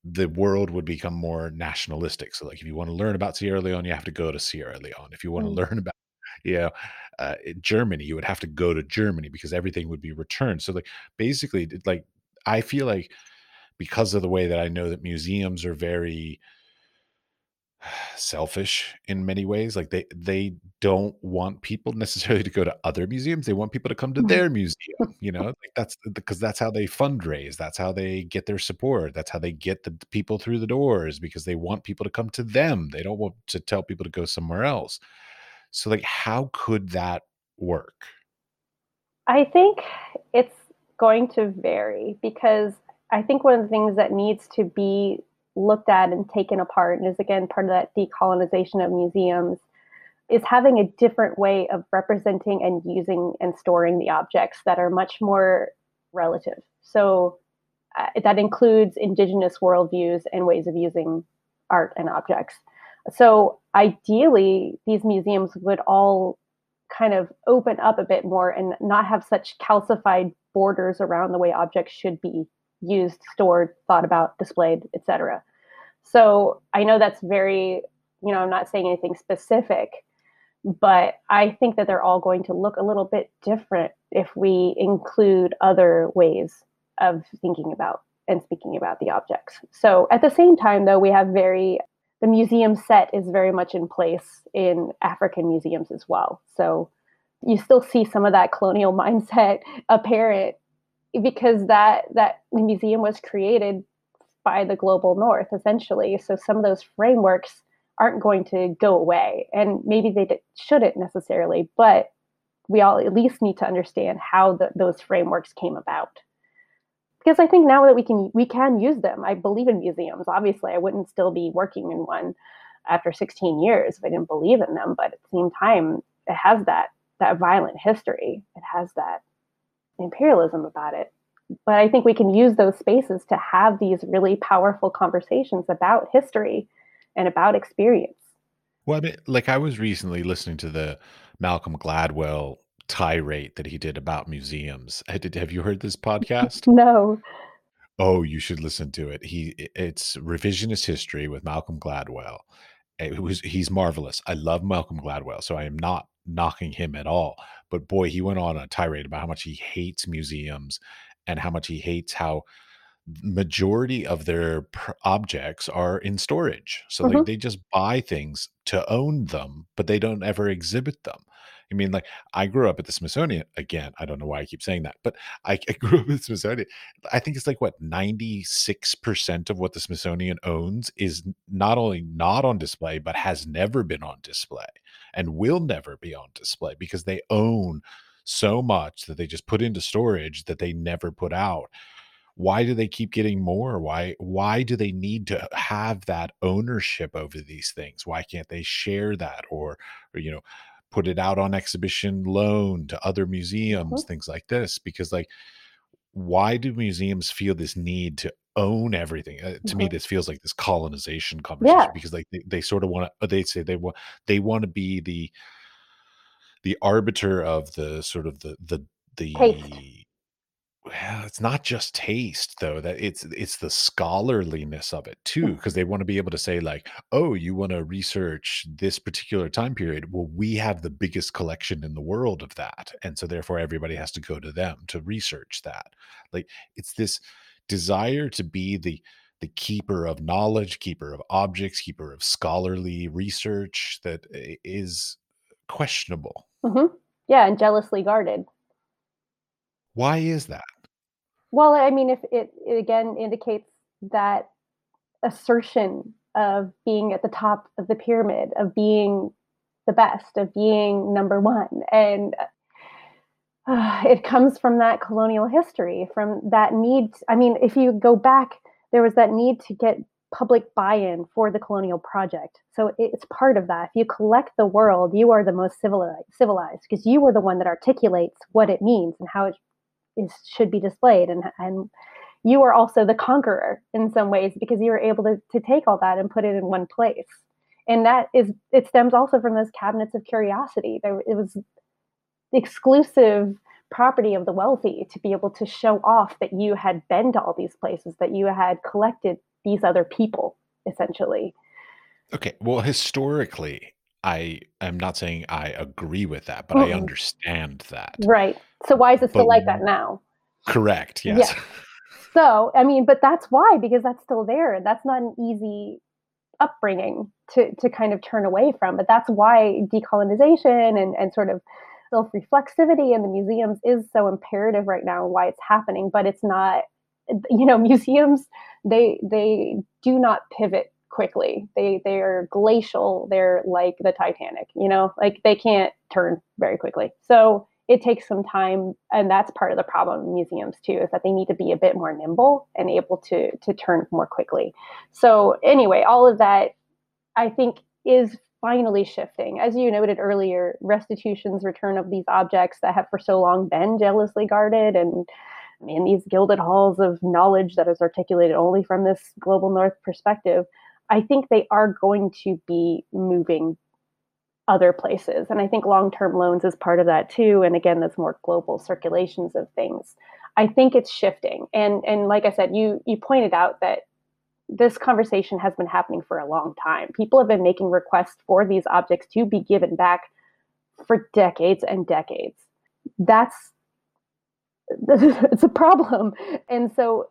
the world would become more nationalistic. So, like, if you want to learn about Sierra Leone, you have to go to Sierra Leone. If you want to Mm. learn about <laughs> you know, uh, in Germany, you would have to go to Germany because everything would be returned. So, like, basically, like, I feel like because of the way that I know that museums are very <sighs> selfish in many ways, like they they don't want people <laughs> necessarily to go to other museums. They want people to come to their museum. You know, like that's because that's how they fundraise. That's how they get their support. That's how they get the people through the doors because they want people to come to them. They don't want to tell people to go somewhere else. So, like, how could that work? I think it's going to vary because I think one of the things that needs to be looked at and taken apart, and is again part of that decolonization of museums, is having a different way of representing and using and storing the objects that are much more relative. So uh, that includes indigenous worldviews and ways of using art and objects. So ideally, these museums would all kind of open up a bit more and not have such calcified borders around the way objects should be used, stored, thought about, displayed, etc. So I know that's very, you know, I'm not saying anything specific, but I think that they're all going to look a little bit different if we include other ways of thinking about and speaking about the objects. So at the same time, though, we have very the museum set is very much in place in African museums as well. So you still see some of that colonial <laughs> mindset apparent because that that museum was created by the global north essentially. So some of those frameworks aren't going to go away, and maybe they shouldn't necessarily, but we all at least need to understand how the, those frameworks came about because I think now that we can we can use them. I believe in museums. Obviously, I wouldn't still be working in one after 16 years if I didn't believe in them. But at the same time, it has that that violent history. It has that imperialism about it. But I think we can use those spaces to have these really powerful conversations about history and about experience. Well, I mean, like I was recently listening to the Malcolm Gladwell tirade that he did about museums. Did, have you heard this <laughs> podcast? No. Oh, you should listen to it. He it's revisionist history with Malcolm Gladwell. It was he's marvelous. I love Malcolm Gladwell, so I am not knocking him at all. But boy, he went on a tirade about how much he hates museums and how much he hates how majority of their pr- objects are in storage. So like hmm they just buy things to own them, but they don't ever exhibit them. I mean, like I grew up at the Smithsonian again. I don't know why I keep saying that, but I, <laughs> I grew up at the Smithsonian. I think it's like what 96% of what the Smithsonian owns is not only not on display, but has never been on display and will never be on display because they own so much that they just put into storage that they never put out why do they keep getting more why why do they need to have that ownership over these things why can't they share that or, or you know put it out on exhibition loan to other museums hmm things like this because like why do museums feel this need to own everything uh, to me hmm this feels like this colonization Yeah. conversation because like they, they sort of want to they say they want they want to be the the arbiter of the sort of the the Taste. Well, it's not just taste though, that it's it's the scholarliness of it too, because they wanna be able to say like, "Oh, you wanna research this particular time period? Well, we have the biggest collection in the world of that, and so therefore everybody has to go to them to research that." Like, it's this desire to be the the keeper of knowledge, keeper of objects, keeper of scholarly research that is questionable. hmm Yeah, and jealously guarded. Why is that? Well, I mean, if it, it again indicates that assertion of being at the top of the pyramid, of being the best, of being number one. And uh, <sighs> it comes from that colonial history, from that need. I mean, if you go back, there was that need to get public buy-in for the colonial project. So it's part of that. If you collect the world, you are the most civilized, civilized because you are the one that articulates what it means and how it is should be displayed, and and you are also the conqueror in some ways because you were able to to take all that and put it in one place. And that is it stems also from those cabinets of curiosity. There it was exclusive property of the wealthy to be able to show off that you had been to all these places, that you had collected these other people, essentially. Okay. Well, historically, I am not saying I agree with that, but I understand that. Right. So why is it still but, like that now? Correct. Yes. Yeah. <laughs> So, I mean, but that's why, because that's still there. That's not an easy upbringing to, to kind of turn away from. But that's why decolonization and, and sort of self reflexivity in the museums is so imperative right now and why it's happening. But it's not, you know, <laughs> museums, they they do not pivot quickly. They they are glacial. They're like the Titanic, you know, like they can't turn very quickly. So it takes some time, and that's part of the problem in museums too, is that they need to be a bit more nimble and able to to turn more quickly. So anyway, all of that I think is finally shifting. As you noted earlier, restitution's return of these objects that have for so long been jealously guarded and in these gilded halls of knowledge that is articulated only from this global north perspective, I think they are going to be moving other places. And I think long term loans is part of that too. And again, that's more global circulations of things. I think it's shifting. And and like I said, you you pointed out that this conversation has been happening for a long time. People have been making requests for these objects to be given back for decades and decades. That's <laughs> it's a problem. And so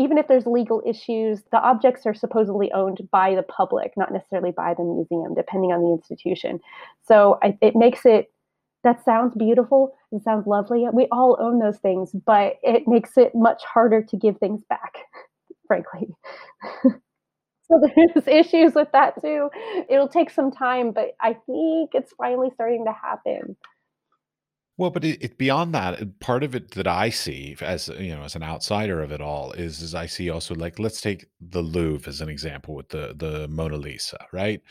even if there's legal issues, the objects are supposedly owned by the public, not necessarily by the museum, depending on the institution. So I, it makes it that sounds beautiful. It sounds lovely. We all own those things, but it makes it much harder to give things back <laughs> frankly. <laughs> so there's issues with that too. It'll take some time, but I think it's finally starting to happen. Well, but it, it, beyond that, part of it that I see as you know, as an outsider of it all, is is I see also like let's take the Louvre as an example with the the Mona Lisa, right?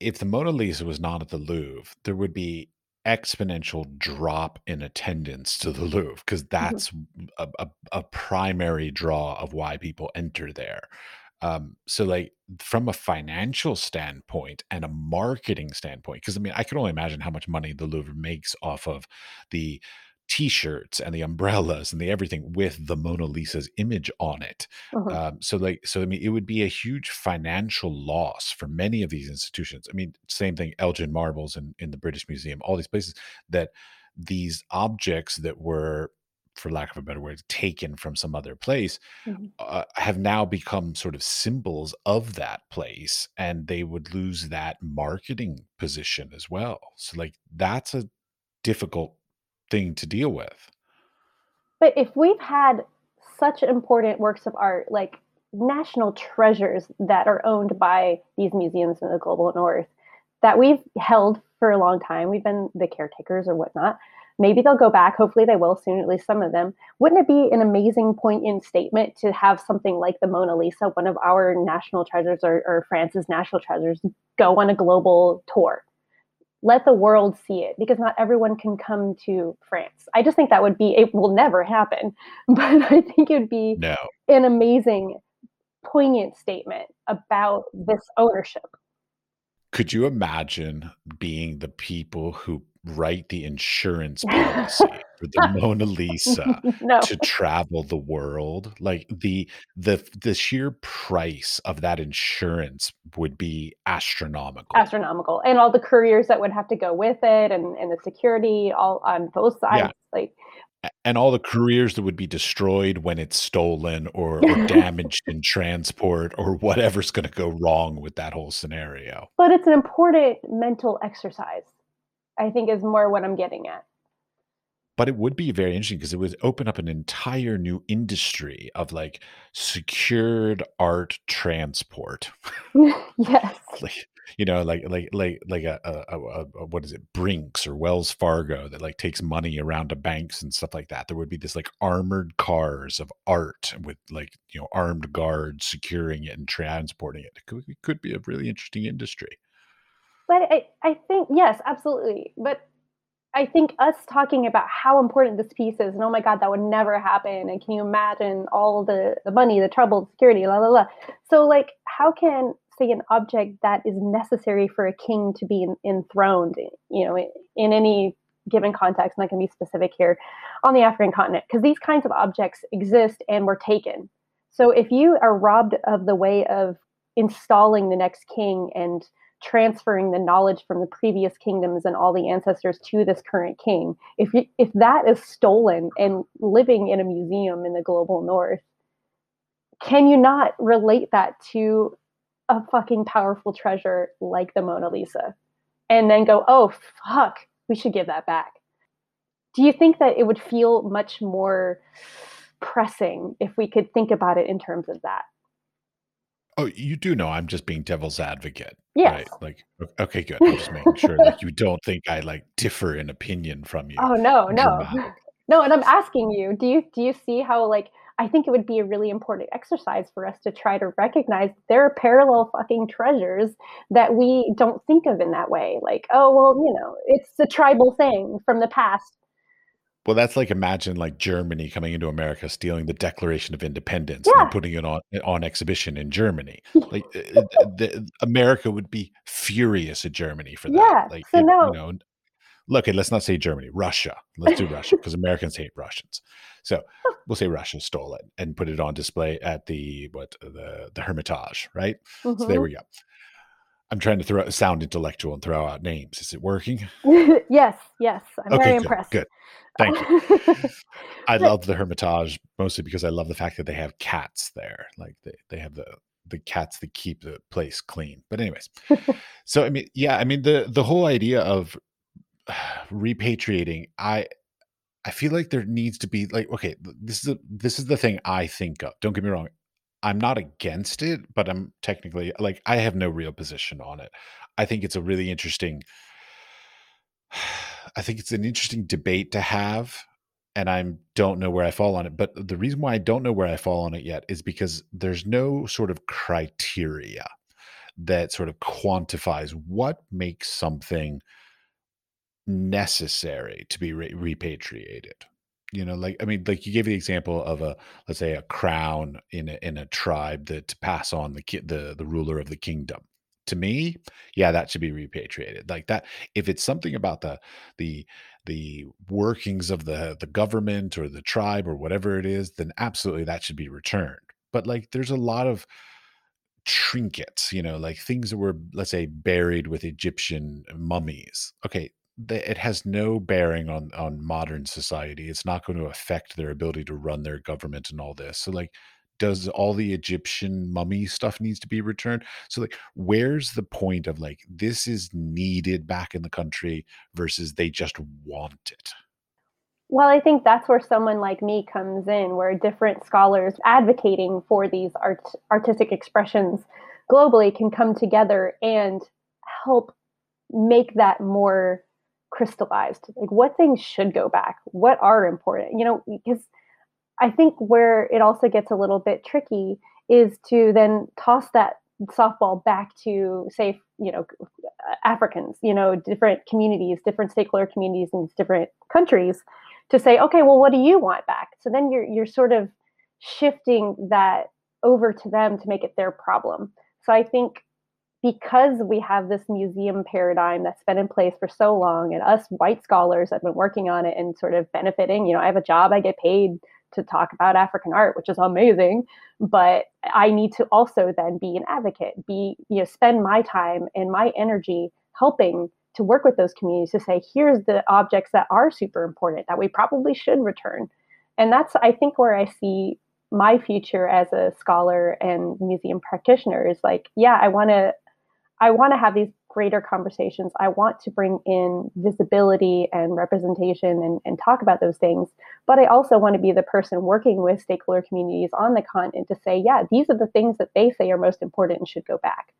If the Mona Lisa was not at the Louvre, there would be exponential drop in attendance to the Louvre because mm-hmm. that's a, a, a, primary draw of why people enter there. Um, so, like from a financial standpoint and a marketing standpoint, because I mean, I can only imagine how much money the Louvre makes off of the t-shirts and the umbrellas and the everything with the Mona Lisa's image on it. Uh-huh. Um, so like, so I mean, it would be a huge financial loss for many of these institutions. I mean, same thing, Elgin Marbles in, in the British Museum, all these places that these objects that were for lack of a better word, taken from some other place, mm-hmm. uh, have now become sort of symbols of that place, and they would lose that marketing position as well. So, like, that's a difficult thing to deal with. But if we've had such important works of art, like national treasures that are owned by these museums in the global north, that we've held for a long time, we've been the caretakers or whatnot. Maybe they'll go back. Hopefully, they will soon, at least some of them. Wouldn't it be an amazing point in statement to have something like the Mona Lisa, one of our national treasures or, or France's national treasures, go on a global tour? let the world see it because not everyone can come to France. I just think that would be it will never happen, <laughs> but I think it would be no. an amazing poignant statement about this ownership. Could you imagine being the people who write the insurance policy <laughs> for the Mona Lisa no. to travel the world. Like the the the sheer price of that insurance would be astronomical. Astronomical. And all the couriers that would have to go with it and, and the security all on both sides. Yeah. Like and all the careers that would be destroyed when it's stolen or, or <laughs> damaged in transport or whatever's going to go wrong with that whole scenario. But it's an important mental exercise I think is more what I'm getting at. But it would be very interesting because it would open up an entire new industry of like secured art transport. <laughs> yes. <laughs> like, you know, like like like like a, a, a, a, what is it, Brinks or Wells Fargo that like takes money around to banks and stuff like that. There would be this like armored cars of art with like you know armed guards securing it and transporting it. It could, it could be a really interesting industry. But I, I think yes, absolutely. But I think us talking about how important this piece is, and oh my God, that would never happen. And can you imagine all the, the money, the trouble, security, la la la. So like, how can say an object that is necessary for a king to be enthroned, you know, in, in any given context, and I can be specific here, on the African continent, because these kinds of objects exist and were taken. So if you are robbed of the way of installing the next king and transferring the knowledge from the previous kingdoms and all the ancestors to this current king. If you, if that is stolen and living in a museum in the global north can you not relate that to a fucking powerful treasure like the mona lisa? And then go oh fuck we should give that back. Do you think that it would feel much more pressing if we could think about it in terms of that Oh, you do know I'm just being devil's advocate, Yes. right? Like, okay, good. I'm just making sure like you don't think I like differ in opinion from you. Oh no, no. No, and I'm asking you, do you do you see how like I think it would be a really important exercise for us to try to recognize there are parallel fucking treasures that we don't think of in that way. Like, oh well, you know, it's a tribal thing from the past well, that's like imagine like Germany coming into America, stealing the Declaration of Independence Yeah. and putting it on on exhibition in Germany. Like uh, uh, the, America would be furious at Germany for that. Yeah. Like So it, now you know, look, let's not say Germany, Russia. Let's do Russia because Americans hate Russians. So we'll say Russia stole it and put it on display at the what the the Hermitage, right? So there Mhm. we go. I'm trying to throw sound intellectual and throw out names. Is it working? <laughs> yes, yes. I'm very good, impressed. good. Thank you. <laughs> I love the Hermitage mostly because I love the fact that they have cats there. Like they, they have the the cats that keep the place clean. But anyways, <laughs> so I mean, yeah, I mean the the whole idea of <sighs> repatriating, I I feel like there needs to be like okay, this is a, this is the thing I think of. Don't get me wrong. I'm not against it, but I'm technically like I have no real position on it. I think it's a really interesting I think it's an interesting debate to have, and I don't know where I fall on it. But the reason why I don't know where I fall on it yet is because there's no sort of criteria that sort of quantifies what makes something necessary to be re- repatriated. You know, like I mean, like you gave the example of a let's say a crown in a in a tribe that to pass on the ki- the the ruler of the kingdom. To me, yeah, that should be repatriated. Like that, if it's something about the the the workings of the the government or the tribe or whatever it is, then absolutely that should be returned. But like, there's a lot of trinkets, you know, like things that were, let's say, buried with Egyptian mummies. Okay, it has no bearing on on modern society. It's not going to affect their ability to run their government and all this. So, like, does all the Egyptian mummy stuff needs to be returned? So, like, where's the point of like this is needed back in the country versus they just want it? Well, I think that's where someone like me comes in, where different scholars advocating for these art, artistic expressions globally can come together and help make that more crystallized. Like, what things should go back? What are important? You know, because I think where it also gets a little bit tricky is to then toss that softball back to, say, you know, Africans, you know, different communities, different stakeholder communities in different countries to say, okay, well, what do you want back? So then you're you're sort of shifting that over to them to make it their problem. So I think because we have this museum paradigm that's been in place for so long, and us white scholars have been working on it and sort of benefiting. You know, I have a job, I get paid to talk about African art, which is amazing. But I need to also then be an advocate, be, you know, spend my time and my energy helping to work with those communities to say, here's the objects that are super important that we probably should return. And that's, I think, where I see my future as a scholar and museum practitioner is like, yeah, I want to, I want to have these greater conversations. I want to bring in visibility and representation and, and talk about those things. But I also want to be the person working with stakeholder communities on the continent to say, yeah, these are the things that they say are most important and should go back.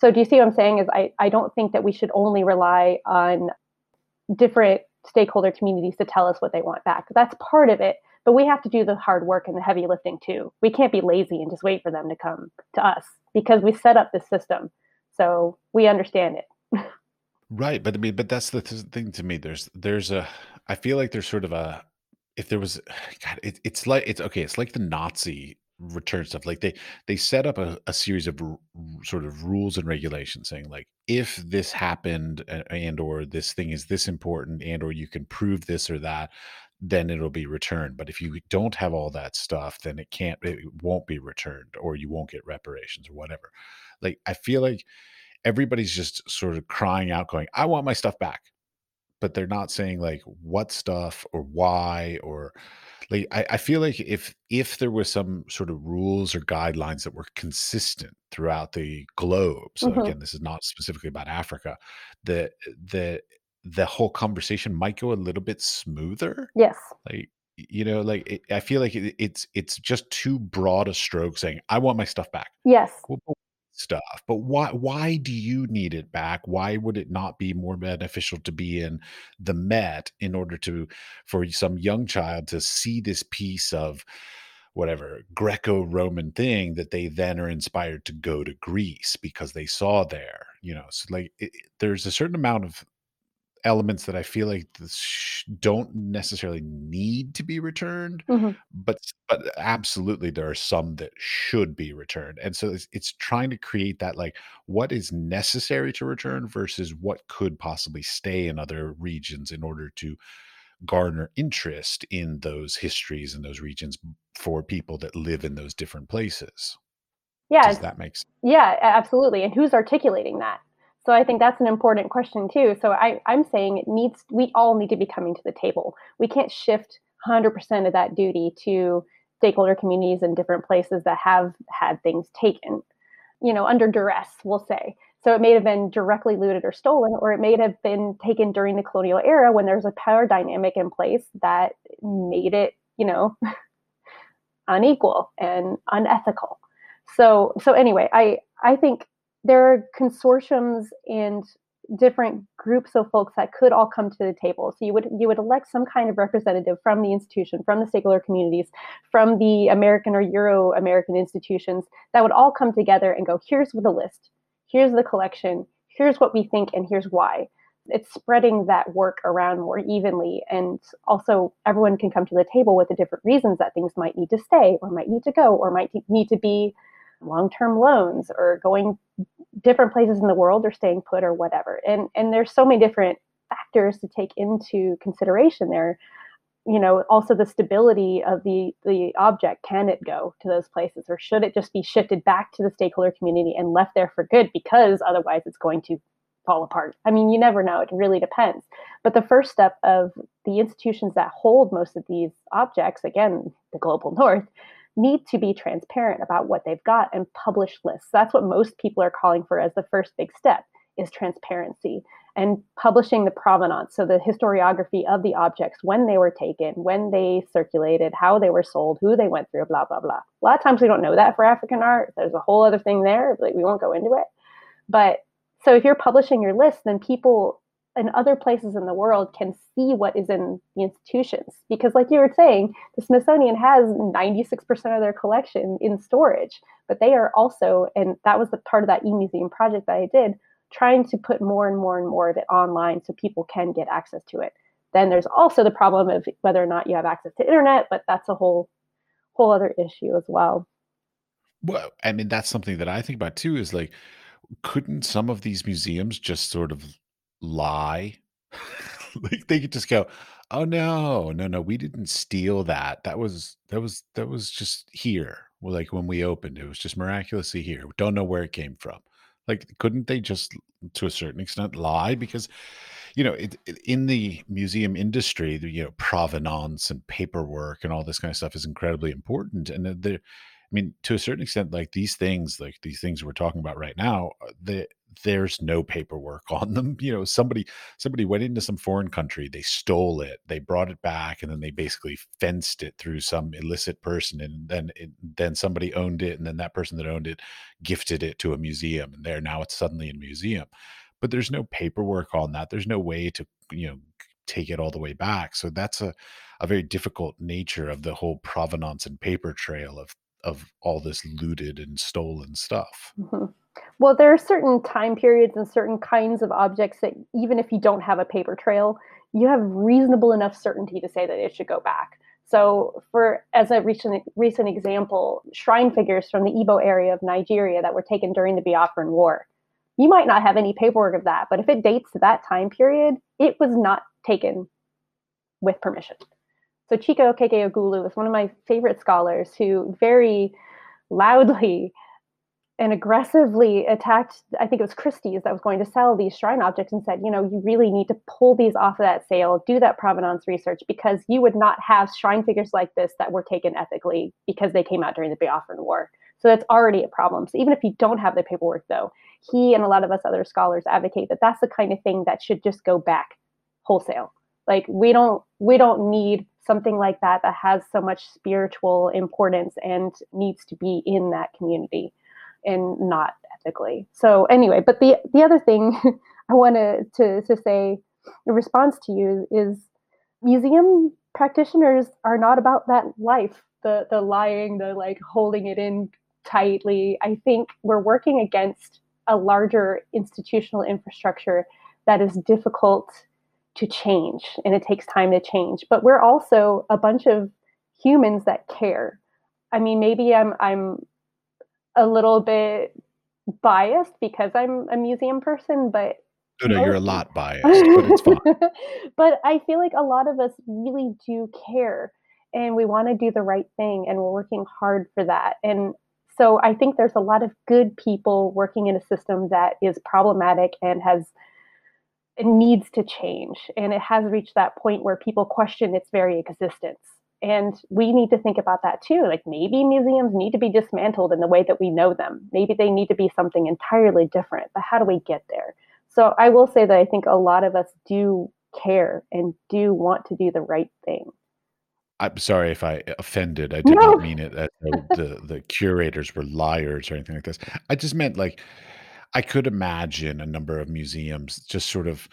So do you see what I'm saying? Is I, I don't think that we should only rely on different stakeholder communities to tell us what they want back. That's part of it, but we have to do the hard work and the heavy lifting too. We can't be lazy and just wait for them to come to us because we set up this system. So we understand it. right, but I mean, but that's the th- thing to me. There's there's a I feel like there's sort of a if there was <sighs> God, it, it's like it's okay. It's like the Nazi return stuff. Like they they set up a, a series of r- sort of rules and regulations saying like if this happened and or this thing is this important and or you can prove this or that then it'll be returned but if you don't have all that stuff then it can't it won't be returned or you won't get reparations or whatever like i feel like everybody's just sort of crying out going i want my stuff back but they're not saying like what stuff or why or like I, I feel like if if there was some sort of rules or guidelines that were consistent throughout the globe so Mhm. again this is not specifically about africa the the the whole conversation might go a little bit smoother Yes. like you know like it, i feel like it, it's it's just too broad a stroke saying i want my stuff back Yes. well, stuff but why why do you need it back? Why would it not be more beneficial to be in the met in order to for some young child to see this piece of whatever greco-roman thing that they then are inspired to go to greece because they saw there you know so like it, there's a certain amount of elements that I feel like sh- don't necessarily need to be returned, Mhm. but but absolutely there are some that should be returned. And so it's, it's trying to create that like what is necessary to return versus what could possibly stay in other regions in order to garner interest in those histories and those regions for people that live in those different places. Yeah. Does that make sense? Yeah, absolutely. And who's articulating that? So I think that's an important question too. So I, I'm saying it needs we all need to be coming to the table. We can't shift 100% of that duty to stakeholder communities in different places that have had things taken, you know, under duress, we'll say. So it may have been directly looted or stolen, or it may have been taken during the colonial era when there's a power dynamic in place that made it, you know, <laughs> unequal and unethical. So so anyway, I I think there are consortiums and different groups of folks that could all come to the table. So you would you would elect some kind of representative from the institution, from the stakeholder communities, from the American or Euro American institutions that would all come together and go, here's the list, here's the collection, here's what we think, and here's why. It's spreading that work around more evenly, and also everyone can come to the table with the different reasons that things might need to stay, or might need to go, or might need to be long-term loans or going different places in the world or staying put or whatever. And and there's so many different factors to take into consideration there. You know also the stability of the the object. Can it go to those places or should it just be shifted back to the stakeholder community and left there for good because otherwise it's going to fall apart? I mean you never know. It really depends. But the first step of the institutions that hold most of these objects again the global <laughs> north need to be transparent about what they've got and publish lists. That's what most people are calling for as the first big step is transparency and publishing the provenance, so the historiography of the objects, when they were taken, when they circulated, how they were sold, who they went through, blah blah blah. A lot of times we don't know that for African art. There's a whole other thing there, but we won't go into it. But so if you're publishing your list, then people in other places in the world can see what is in the institutions. Because like you were saying the smithsonian has 96% of their collection in storage but they are also and that was the part of that e-museum project that i did trying to put more and more and more of it online so people can get access to it. Then there's also the problem of whether or not you have access to internet but that's a whole whole other issue as well. Well, I mean, that's something that I think about too is like, couldn't some of these museums just sort of lie? <laughs> Like they could just go, "Oh no, no, no, we didn't steal that. That was that was that was just here. Well, like when we opened, it was just miraculously here. We don't know where it came from." Like, couldn't they just, to a certain extent, lie? Because you know, it, it- in the museum industry, the, you know, provenance and paperwork and all this kind of stuff is incredibly important. And they're mean, to a certain extent, like these things, like these things we're talking about right now, uh, the there's no paperwork <laughs> on them. You know, somebody somebody went into some foreign country, they stole it, they brought it back, and then they basically fenced it through some illicit person, and then it, then somebody owned it, and then that person that owned it gifted it to a museum, and there now it's suddenly in a museum. But there's no paperwork on that. There's no way to you know take it all the way back. So that's a a very difficult nature of the whole provenance and paper trail of of all this looted and stolen stuff. Mm-hmm. Well, there are certain time periods and certain kinds of objects that even if you don't have a paper trail, you have reasonable enough certainty to say that it should go back. So, for as a recent recent example, shrine figures from the Ibo area of Nigeria that were taken during the Biafran War. You might not have any paperwork of that, but if it dates to that time period, it was not taken with permission. So Chika Okeke Agulu is one of my favorite scholars who very loudly and aggressively attacked, I think it was Christie's that was going to sell these shrine objects and said, you know, you really need to pull these off of that sale, do that provenance research, because you would not have shrine figures like this that were taken ethically because they came out during the Biafran War. So that's already a problem. So even if you don't have the paperwork, though, he and a lot of us other scholars advocate that that's the kind of thing that should just go back wholesale. Like we don't we don't need something like that that has so much spiritual importance and needs to be in that community and not ethically. So anyway, but the the other thing <laughs> I wanted to to say in response to you is museum practitioners are not about that life, the the lying, the like holding it in tightly. I think we're working against a larger institutional infrastructure that is difficult to change and it takes time to change but we're also a bunch of humans that care i mean maybe i'm i'm a little bit biased because i'm a museum person but no, no, you're a lot biased, but it's fine. <laughs> but I feel like a lot of us really do care and we want to do the right thing and we're working hard for that. And so I think there's a lot of good people working in a system that is problematic and has it needs to change and it has reached that point where people question its very existence and we need to think about that too like maybe museums need to be dismantled in the way that we know them maybe they need to be something entirely different but how do we get there so i will say that i think a lot of us do care and do want to do the right thing I'm sorry if I offended. I did no. not mean it that uh, the, the curators were liars or anything like this. I just meant like I could imagine a number of museums just sort of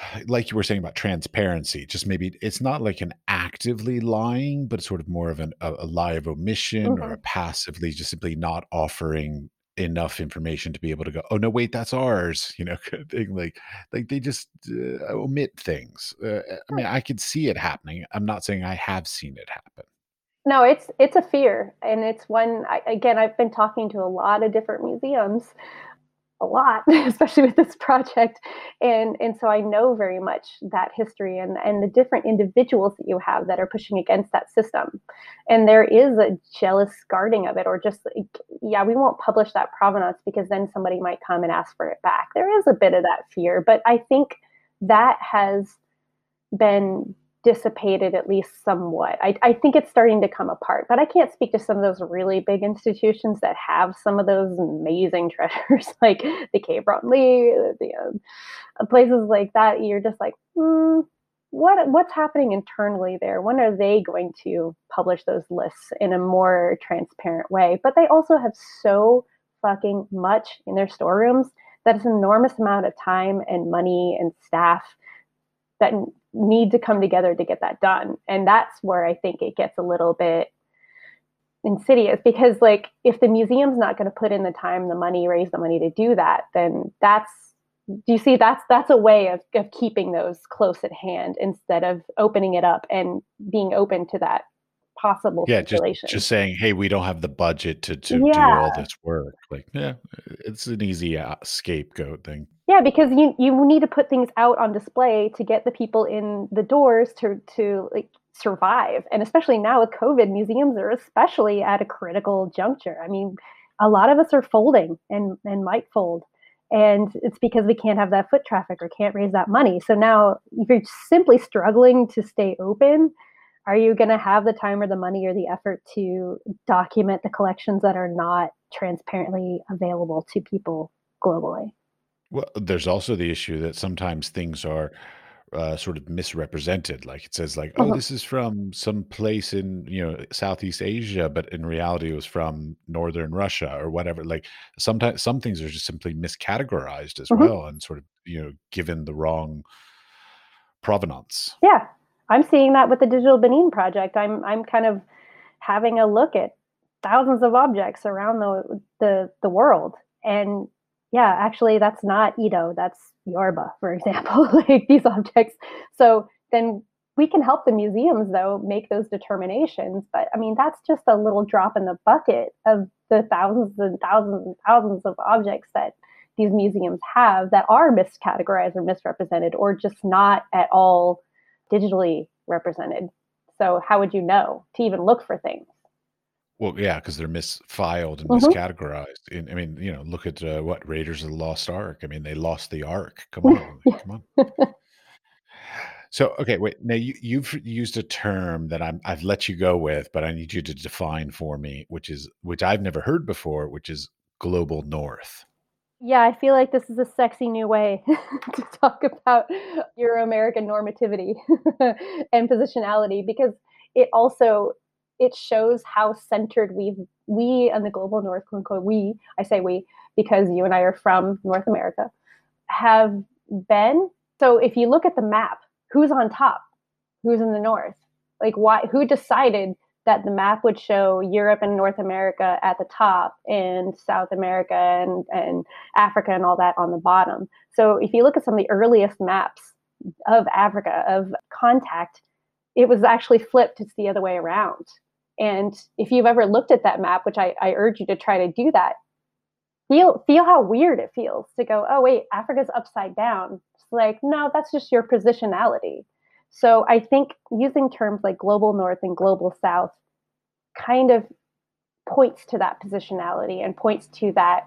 <sighs> like you were saying about transparency, just maybe it's not like an actively lying, but it's sort of more of an, a, a lie of omission mm-hmm. or a passively just simply not offering enough information to be able to go, oh no, wait, that's ours, you know, <laughs> like like they just uh, omit things. Uh, I mean, I could see it happening. I'm not saying I have seen it happen. No, it's it's a fear, and it's one. I, again, I've been talking to a lot of different museums, a lot, <laughs> especially with this project, and and so I know very much that history and and the different individuals that you have that are pushing against that system, and there is a jealous guarding of it, or just yeah, we won't publish that provenance because then somebody might come and ask for it back. There is a bit of that fear, but I think that has been dissipated at least somewhat. I, I, think it's starting to come apart, but I can't speak to some of those really big institutions that have some of those amazing <laughs> treasures, like the Quai Branly, the um, places like that. You're just like, hmm, what what's happening internally there? When are they going to publish those lists in a more transparent way? But they also have so fucking much in their storerooms that it's an enormous amount of time and money and staff that need to come together to get that done. And that's where I think it gets a little bit insidious because like if the museum's not going to put in the time, the money, raise the money to do that, then that's do you see that's that's a way of, of keeping those close at hand instead of opening it up and being open to that possible yeah just, just saying hey we don't have the budget to, to yeah. do all this work like yeah. it's an easy uh, scapegoat thing. Yeah because you you need to put things out on display to get the people in the doors to to like survive and especially now with covid museums are especially at a critical juncture. I mean a lot of us are folding and and might fold and it's because we can't have that foot traffic or can't raise that money. So now if you're simply struggling to stay open are you going to have the time or the money or the effort to document the collections that are not transparently available to people globally? Well, there's also the issue that sometimes things are uh, sort of misrepresented. Like it says, like, "Oh, Uh-huh. this is from some place in you know Southeast Asia," but in reality, it was from Northern Russia or whatever. Like sometimes some things are just simply miscategorized as Mhm. well, and sort of you know given the wrong provenance. Yeah, I'm seeing that with the Digital Benin project. I'm I'm kind of having a look at thousands of objects around the the the world, and yeah, actually, that's not Edo. That's Yoruba, for <laughs> example. like these objects. So then we can help the museums though make those determinations. But I mean, that's just a little drop in the bucket of the thousands and thousands and thousands of objects that these museums have that are miscategorized or misrepresented or just not at all digitally represented. So how would you know to even look for things? Well, yeah, because they're misfiled and Mhm. miscategorized. And I mean, you know, look at uh, what Raiders of the Lost Ark. I mean, they lost the Ark. Come <laughs> on, come on. <laughs> So, okay, wait. Now you you've used a term that I'm I've let you go with, but I need you to define for me, which is which I've never heard before, which is global north. Yeah, I feel like this is a sexy new way <laughs> to talk about Euro American normativity <laughs> and positionality because it also it shows how centered we've we and the global north quote unquote we I say we because you and I are from North America have been. So if you look at the map, who's on top? Who's in the north? Like why who decided that the map would show Europe and North America at the top and South America and, and Africa and all that on the bottom. So if you look at some of the earliest maps of Africa, of contact, it was actually flipped. It's the other way around. And if you've ever looked at that map, which I, I urge you to try to do that, feel feel how weird it feels to go, oh wait, Africa's upside down. It's like, no, that's just your positionality. So I think using terms like global north and global south kind of points to that positionality and points to that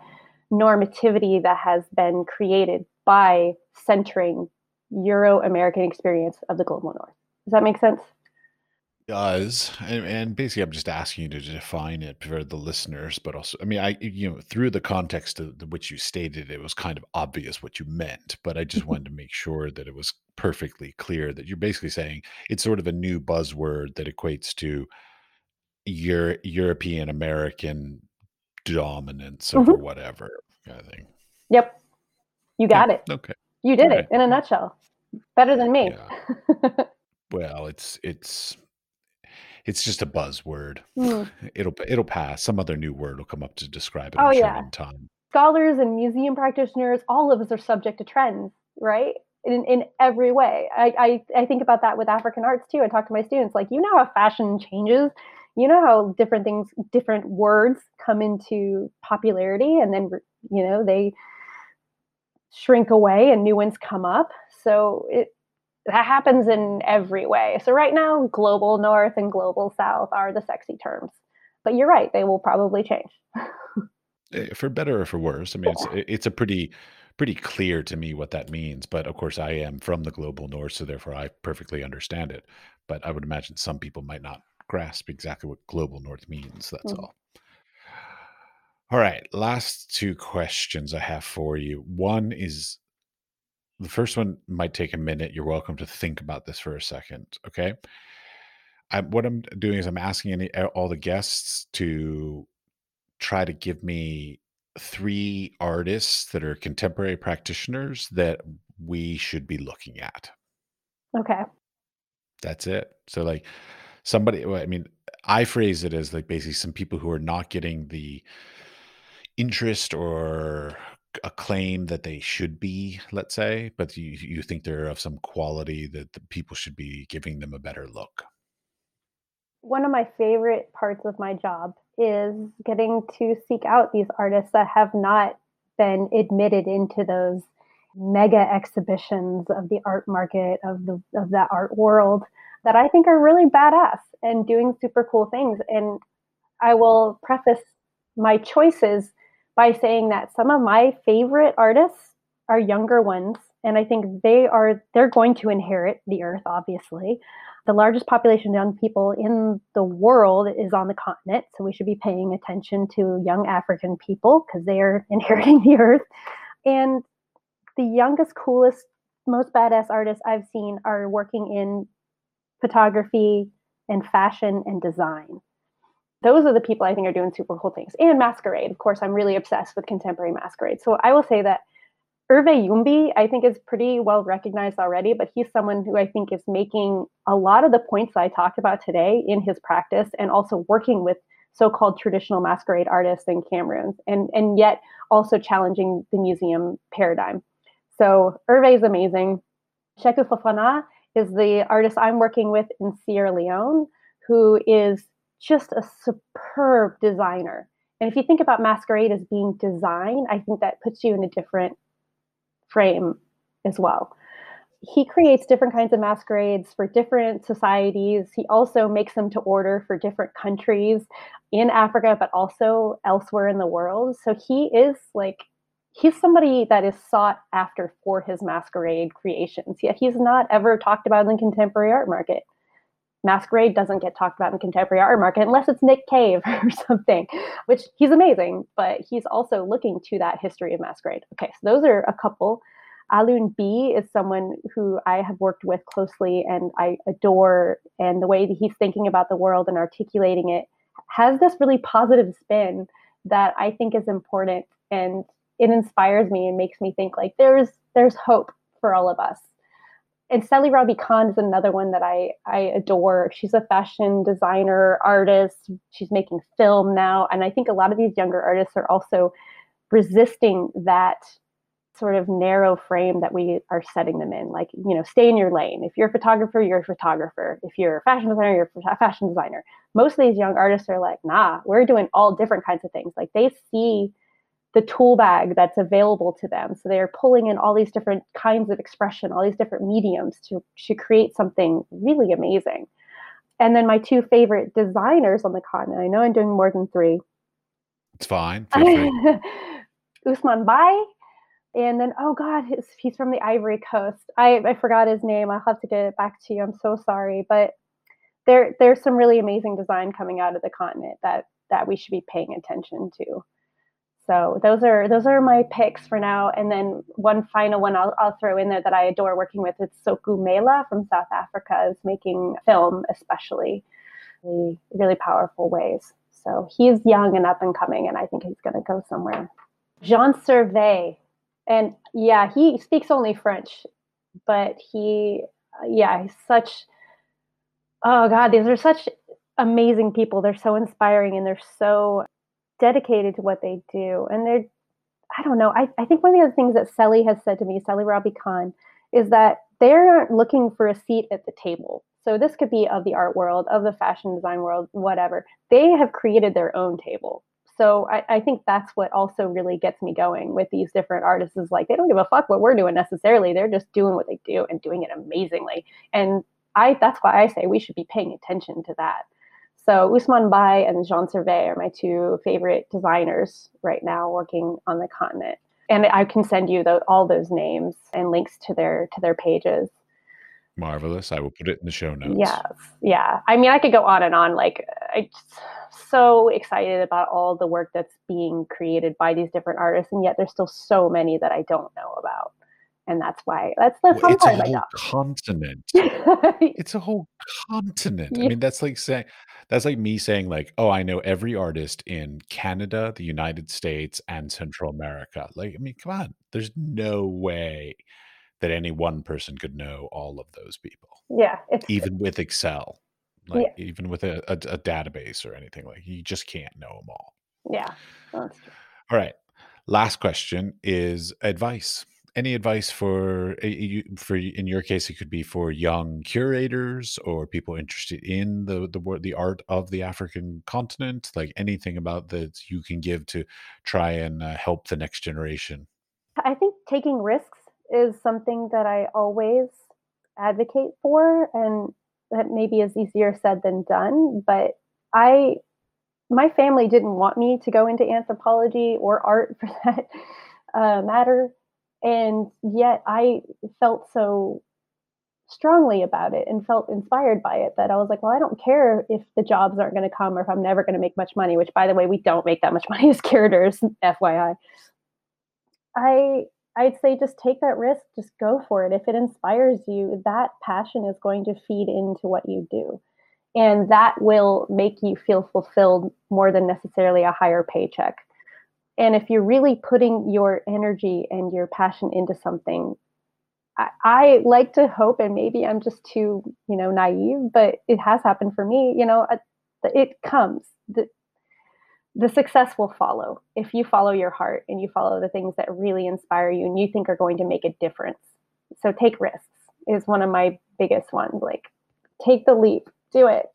normativity that has been created by centering Euro American experience of the global north. Does that make sense? Does and, and basically, I'm just asking you to define it for the listeners, but also, I mean, I you know, through the context of which you stated, it was kind of obvious what you meant, but I just wanted to make sure that it was perfectly clear that you're basically saying it's sort of a new buzzword that equates to Euro European American dominance over Mhm. whatever kind of thing. Yep. You Yeah. got it. Okay. You did Okay. it in a nutshell. Better than me. Yeah. Well, it's it's it's just a buzzword. Hmm. <laughs> It'll it'll pass. Some other new word will come up to describe it, Oh, I'm sure, yeah. in time. Scholars and museum practitioners, all of us are subject to trends, right? In, in every way. I, I, I think about that with African arts too. I talk to my students, like, you know how fashion changes. You know how different things, different words come into popularity and then, you know, they shrink away and new ones come up. So it, that happens in every way. So right now, global north and global south are the sexy terms. But you're right, they will probably change. Eh, For better or for worse. I mean, it's Yeah. it- it's a pretty pretty clear to me what that means. But of course, I am from the global north, so therefore I perfectly understand it. But I would imagine some people might not grasp exactly what global north means. That's Mhm. all. All right, last two questions I have for you. One is the first one might take a minute. You're welcome to think about this for a second. Okay. I, what I'm doing is I'm asking any all the guests to try to give me three artists that are contemporary practitioners that we should be looking at. Okay. That's it. So like somebody well, I mean, I phrase it as like basically some people who are not getting the interest or acclaim that they should be, let's say, but you you think they're of some quality that the people should be giving them a better look. One of my favorite parts of my job is getting to seek out these artists that have not been admitted into those mega exhibitions of the art market of the of that art world that I think are really badass and doing super cool things. And I will preface my choices by saying that some of my favorite artists are younger ones and I think they are they're going to inherit the earth obviously The largest population of young people in the world is on the continent, so we should be paying attention to young African people because they are <laughs> inheriting the earth. And the youngest, coolest, most badass artists I've seen are working in photography and fashion and design. Those are the people I think are doing super cool things. And masquerade. Of course, I'm really obsessed with contemporary masquerade. So I will say that Hervé Youmbi, I think, is pretty well recognized already, but he's someone who I think is making a lot of the points I talked about today in his practice and also working with so-called traditional masquerade artists in Cameroon and, and yet also challenging the museum paradigm. So Hervé is amazing. Sekou Fofana is the artist I'm working with in Sierra Leone, who is just a superb designer. And if you think about masquerade as being design, I think that puts you in a different frame as well. He creates different kinds of masquerades for different societies. He also makes them to order for different countries in Africa, but also elsewhere in the world. So he is like, he's somebody that is sought after for his masquerade creations. Yet he's not ever talked about in the contemporary art market. Masquerade doesn't get talked about in contemporary art market unless it's Nick Cave <laughs> or something, which he's amazing, but he's also looking to that history of Masquerade. Okay, so those are a couple. Alun Be is someone who I have worked with closely and I adore, and the way that he's thinking about the world and articulating it has this really positive spin that I think is important and it inspires me and makes me think like there's there's hope for all of us and Selly Raby Kane is another one that I I adore. She's a fashion designer, artist. She's making film now, and I think a lot of these younger artists are also resisting that sort of narrow frame that we are setting them in. Like, you know, stay in your lane. If you're a photographer, you're a photographer. If you're a fashion designer, you're a fashion designer. Most of these young artists are like, nah, we're doing all different kinds of things. Like they see the tool bag that's available to them. So they're pulling in all these different kinds of expression, all these different mediums to, to create something really amazing. And then my two favorite designers on the continent, I know I'm doing more than three. It's fine. <laughs> Ousmane Mbaye. And then, oh God, he's from the Ivory Coast. I, I forgot his name. I'll have to get it back to you. I'm so sorry. But there, there's some really amazing design coming out of the continent that, that we should be paying attention to. So those are those are my picks for now. And then one final one I'll, I'll throw in there that I adore working with is Soku Mela from South Africa is making film, especially really, really powerful ways. So he's young and up and coming, and I think he's going to go somewhere. Jean Servais, and yeah, he speaks only French, but he, yeah, he's such. Oh God, these are such amazing people. They're so inspiring and they're so dedicated to what they do. And they're, I don't know, I, I think one of the other things that Selly has said to me, Selly Raby Kane, is that they're looking for a seat at the table. So this could be of the art world, of the fashion design world, whatever. They have created their own table. So I, I, think that's what also really gets me going with these different artists is like they don't give a fuck what we're doing necessarily. They're just doing what they do and doing it amazingly. And I that's why I say we should be paying attention to that. So Ousmane Mbaye and Jean Servais are my two favorite designers right now working on the continent. And I can send you the, all those names and links to their to their pages. Marvelous. I will put it in the show notes. Yes. Yeah. I mean, I could go on and on. Like, I just so excited about all the work that's being created by these different artists, and yet there's still so many that I don't know about and that's why that's the fun it's part a whole continent <laughs> it's a whole continent i mean that's like saying that's like me saying like oh i know every artist in canada the united states and central america like i mean come on there's no way that any one person could know all of those people yeah, it's even with excel yeah, like even with a, a, a database or anything like you just can't know them all yeah. That's true. all right last question is advice any advice for uh, for in your case it could be for young curators or people interested in the the the art of the african continent like anything about that you can give to try and uh, help the next generation I think taking risks is something that I always advocate for, and that maybe is easier said than done. But I, my family didn't want me to go into anthropology or art for <laughs> that uh, matter, and yet I felt so strongly about it and felt inspired by it that I was like, well, I don't care if the jobs aren't going to come or if I'm never going to make much money, which by the way, we don't make that much <laughs> money as curators, FYI. I I'd say just take that risk, just go for it. If it inspires you, that passion is going to feed into what you do. And that will make you feel fulfilled more than necessarily a higher paycheck. And if you're really putting your energy and your passion into something, I, I like to hope, and maybe I'm just too, you know, naive, but it has happened for me. You know, uh, it comes. The, the success will follow if you follow your heart and you follow the things that really inspire you and you think are going to make a difference. So take risks is one of my biggest ones. Like take the leap, do it,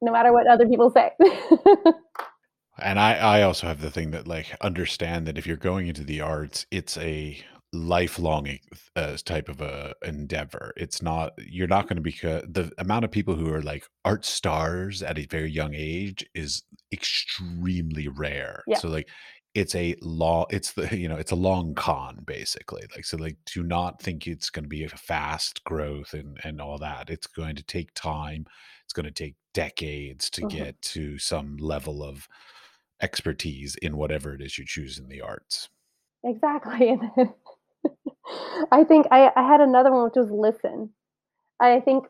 no matter what other people say. <laughs> and I, I also have the thing that like understand that if you're going into the arts, it's a lifelong uh, type of a endeavor. It's not you're not going to be the amount of people who are like art stars at a very young age is extremely rare. Yeah. So like it's a law it's the <laughs> you know it's a long con basically like so like do not think it's going to be a fast growth and and all that it's going to take time it's going to take decades to Mm-hmm. get to some level of expertise in whatever it is you choose in the arts Exactly. <laughs> I think I, I had another one which was listen. I think,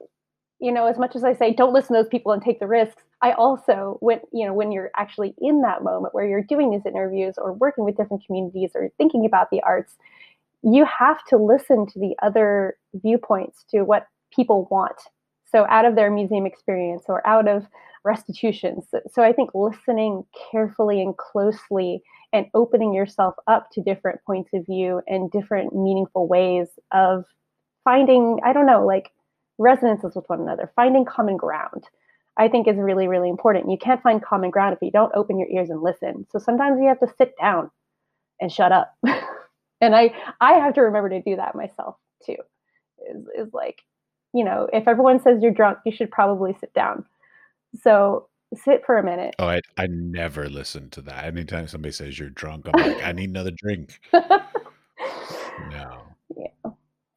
you know, as much as I say don't listen to those people and take the risks, I also when you know, when you're actually in that moment where you're doing these interviews or working with different communities or thinking about the arts, you have to listen to the other viewpoints, to what people want. So out of their museum experience or out of restitutions. So, so I think listening carefully and closely and opening yourself up to different points of view and different meaningful ways of finding, I don't know, like resonances with one another, finding common ground. I think is really, really important. You can't find common ground if you don't open your ears and listen. So sometimes you have to sit down and shut up. <laughs> and I I have to remember to do that myself too. Is is like, you know, if everyone says you're drunk, you should probably sit down. So sit for a minute. oh i i never listen to that anytime somebody says you're drunk i'm like i need another drink <laughs> no yeah.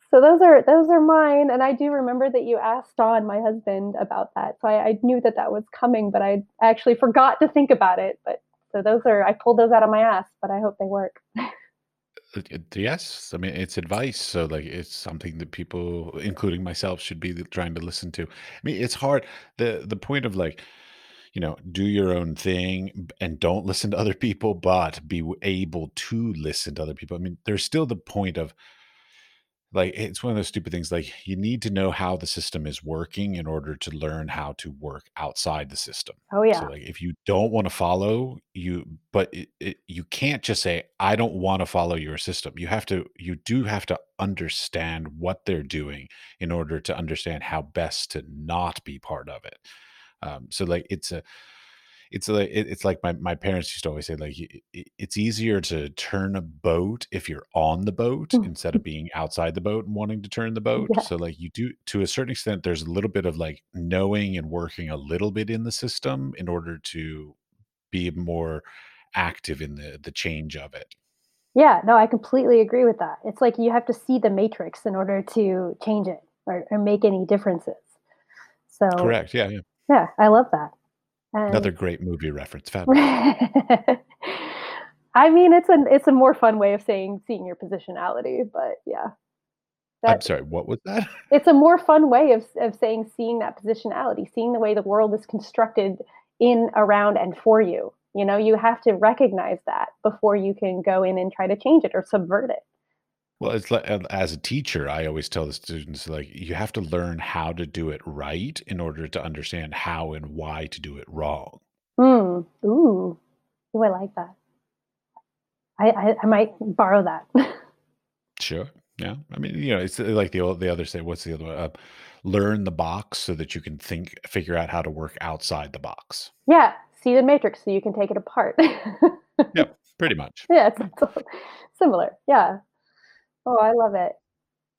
So those are those are mine, and I do remember that you asked Don, my husband, about that. So I, I knew that that was coming, but I actually forgot to think about it. But so those are I pulled those out of my ass, but I hope they work. <laughs> Uh, yes i mean it's advice so like it's something that people including myself should be trying to listen to. I mean it's hard the the point of like you know do your own thing and don't listen to other people but be able to listen to other people. I mean there's still the point of like it's one of those stupid things like you need to know how the system is working in order to learn how to work outside the system. Oh yeah. so like if you don't want to follow you but it, it, you can't just say i don't want to follow your system. You have to you do have to understand what they're doing in order to understand how best to not be part of it. Um, so like it's a it's like it's like my, my parents used to always say like it's easier to turn a boat if you're on the boat mm. instead of being outside the boat and wanting to turn the <laughs> boat yeah, so like you do to a certain extent there's a little bit of like knowing and working a little bit in the system in order to be more active in the the change of it yeah. No, I completely agree with that. It's like you have to see the matrix in order to change it or, or make any differences. So correct yeah, yeah. yeah, I love that. Another um, great movie reference <laughs> fabulous I mean, it's a it's a more fun way of saying seeing your positionality, but yeah, i'm sorry what was that <laughs> it's a more fun way of of saying seeing that positionality, seeing the way the world is constructed in, around, and for you. You know, you have to recognize that before you can go in and try to change it or subvert it. Well, it's like as a teacher, I always tell the students like you have to learn how to do it right in order to understand how and why to do it wrong. Hmm. Ooh. Ooh, I like that. I, I, I might borrow that. <laughs> Sure. Yeah. I mean, you know, it's uh, like the old, the other say, what's the other one? Uh, learn the box so that you can think, figure out how to work outside the box. yeah. See the matrix so you can take it apart. <laughs> Yep. Pretty much. yeah, it's, it's <laughs> similar. Yeah. Oh, I love it.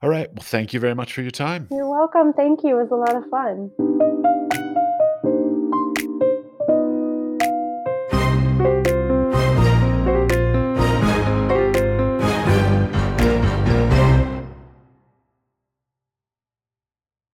All right. Well, thank you very much for your time. You're welcome. Thank you. It was a lot of fun.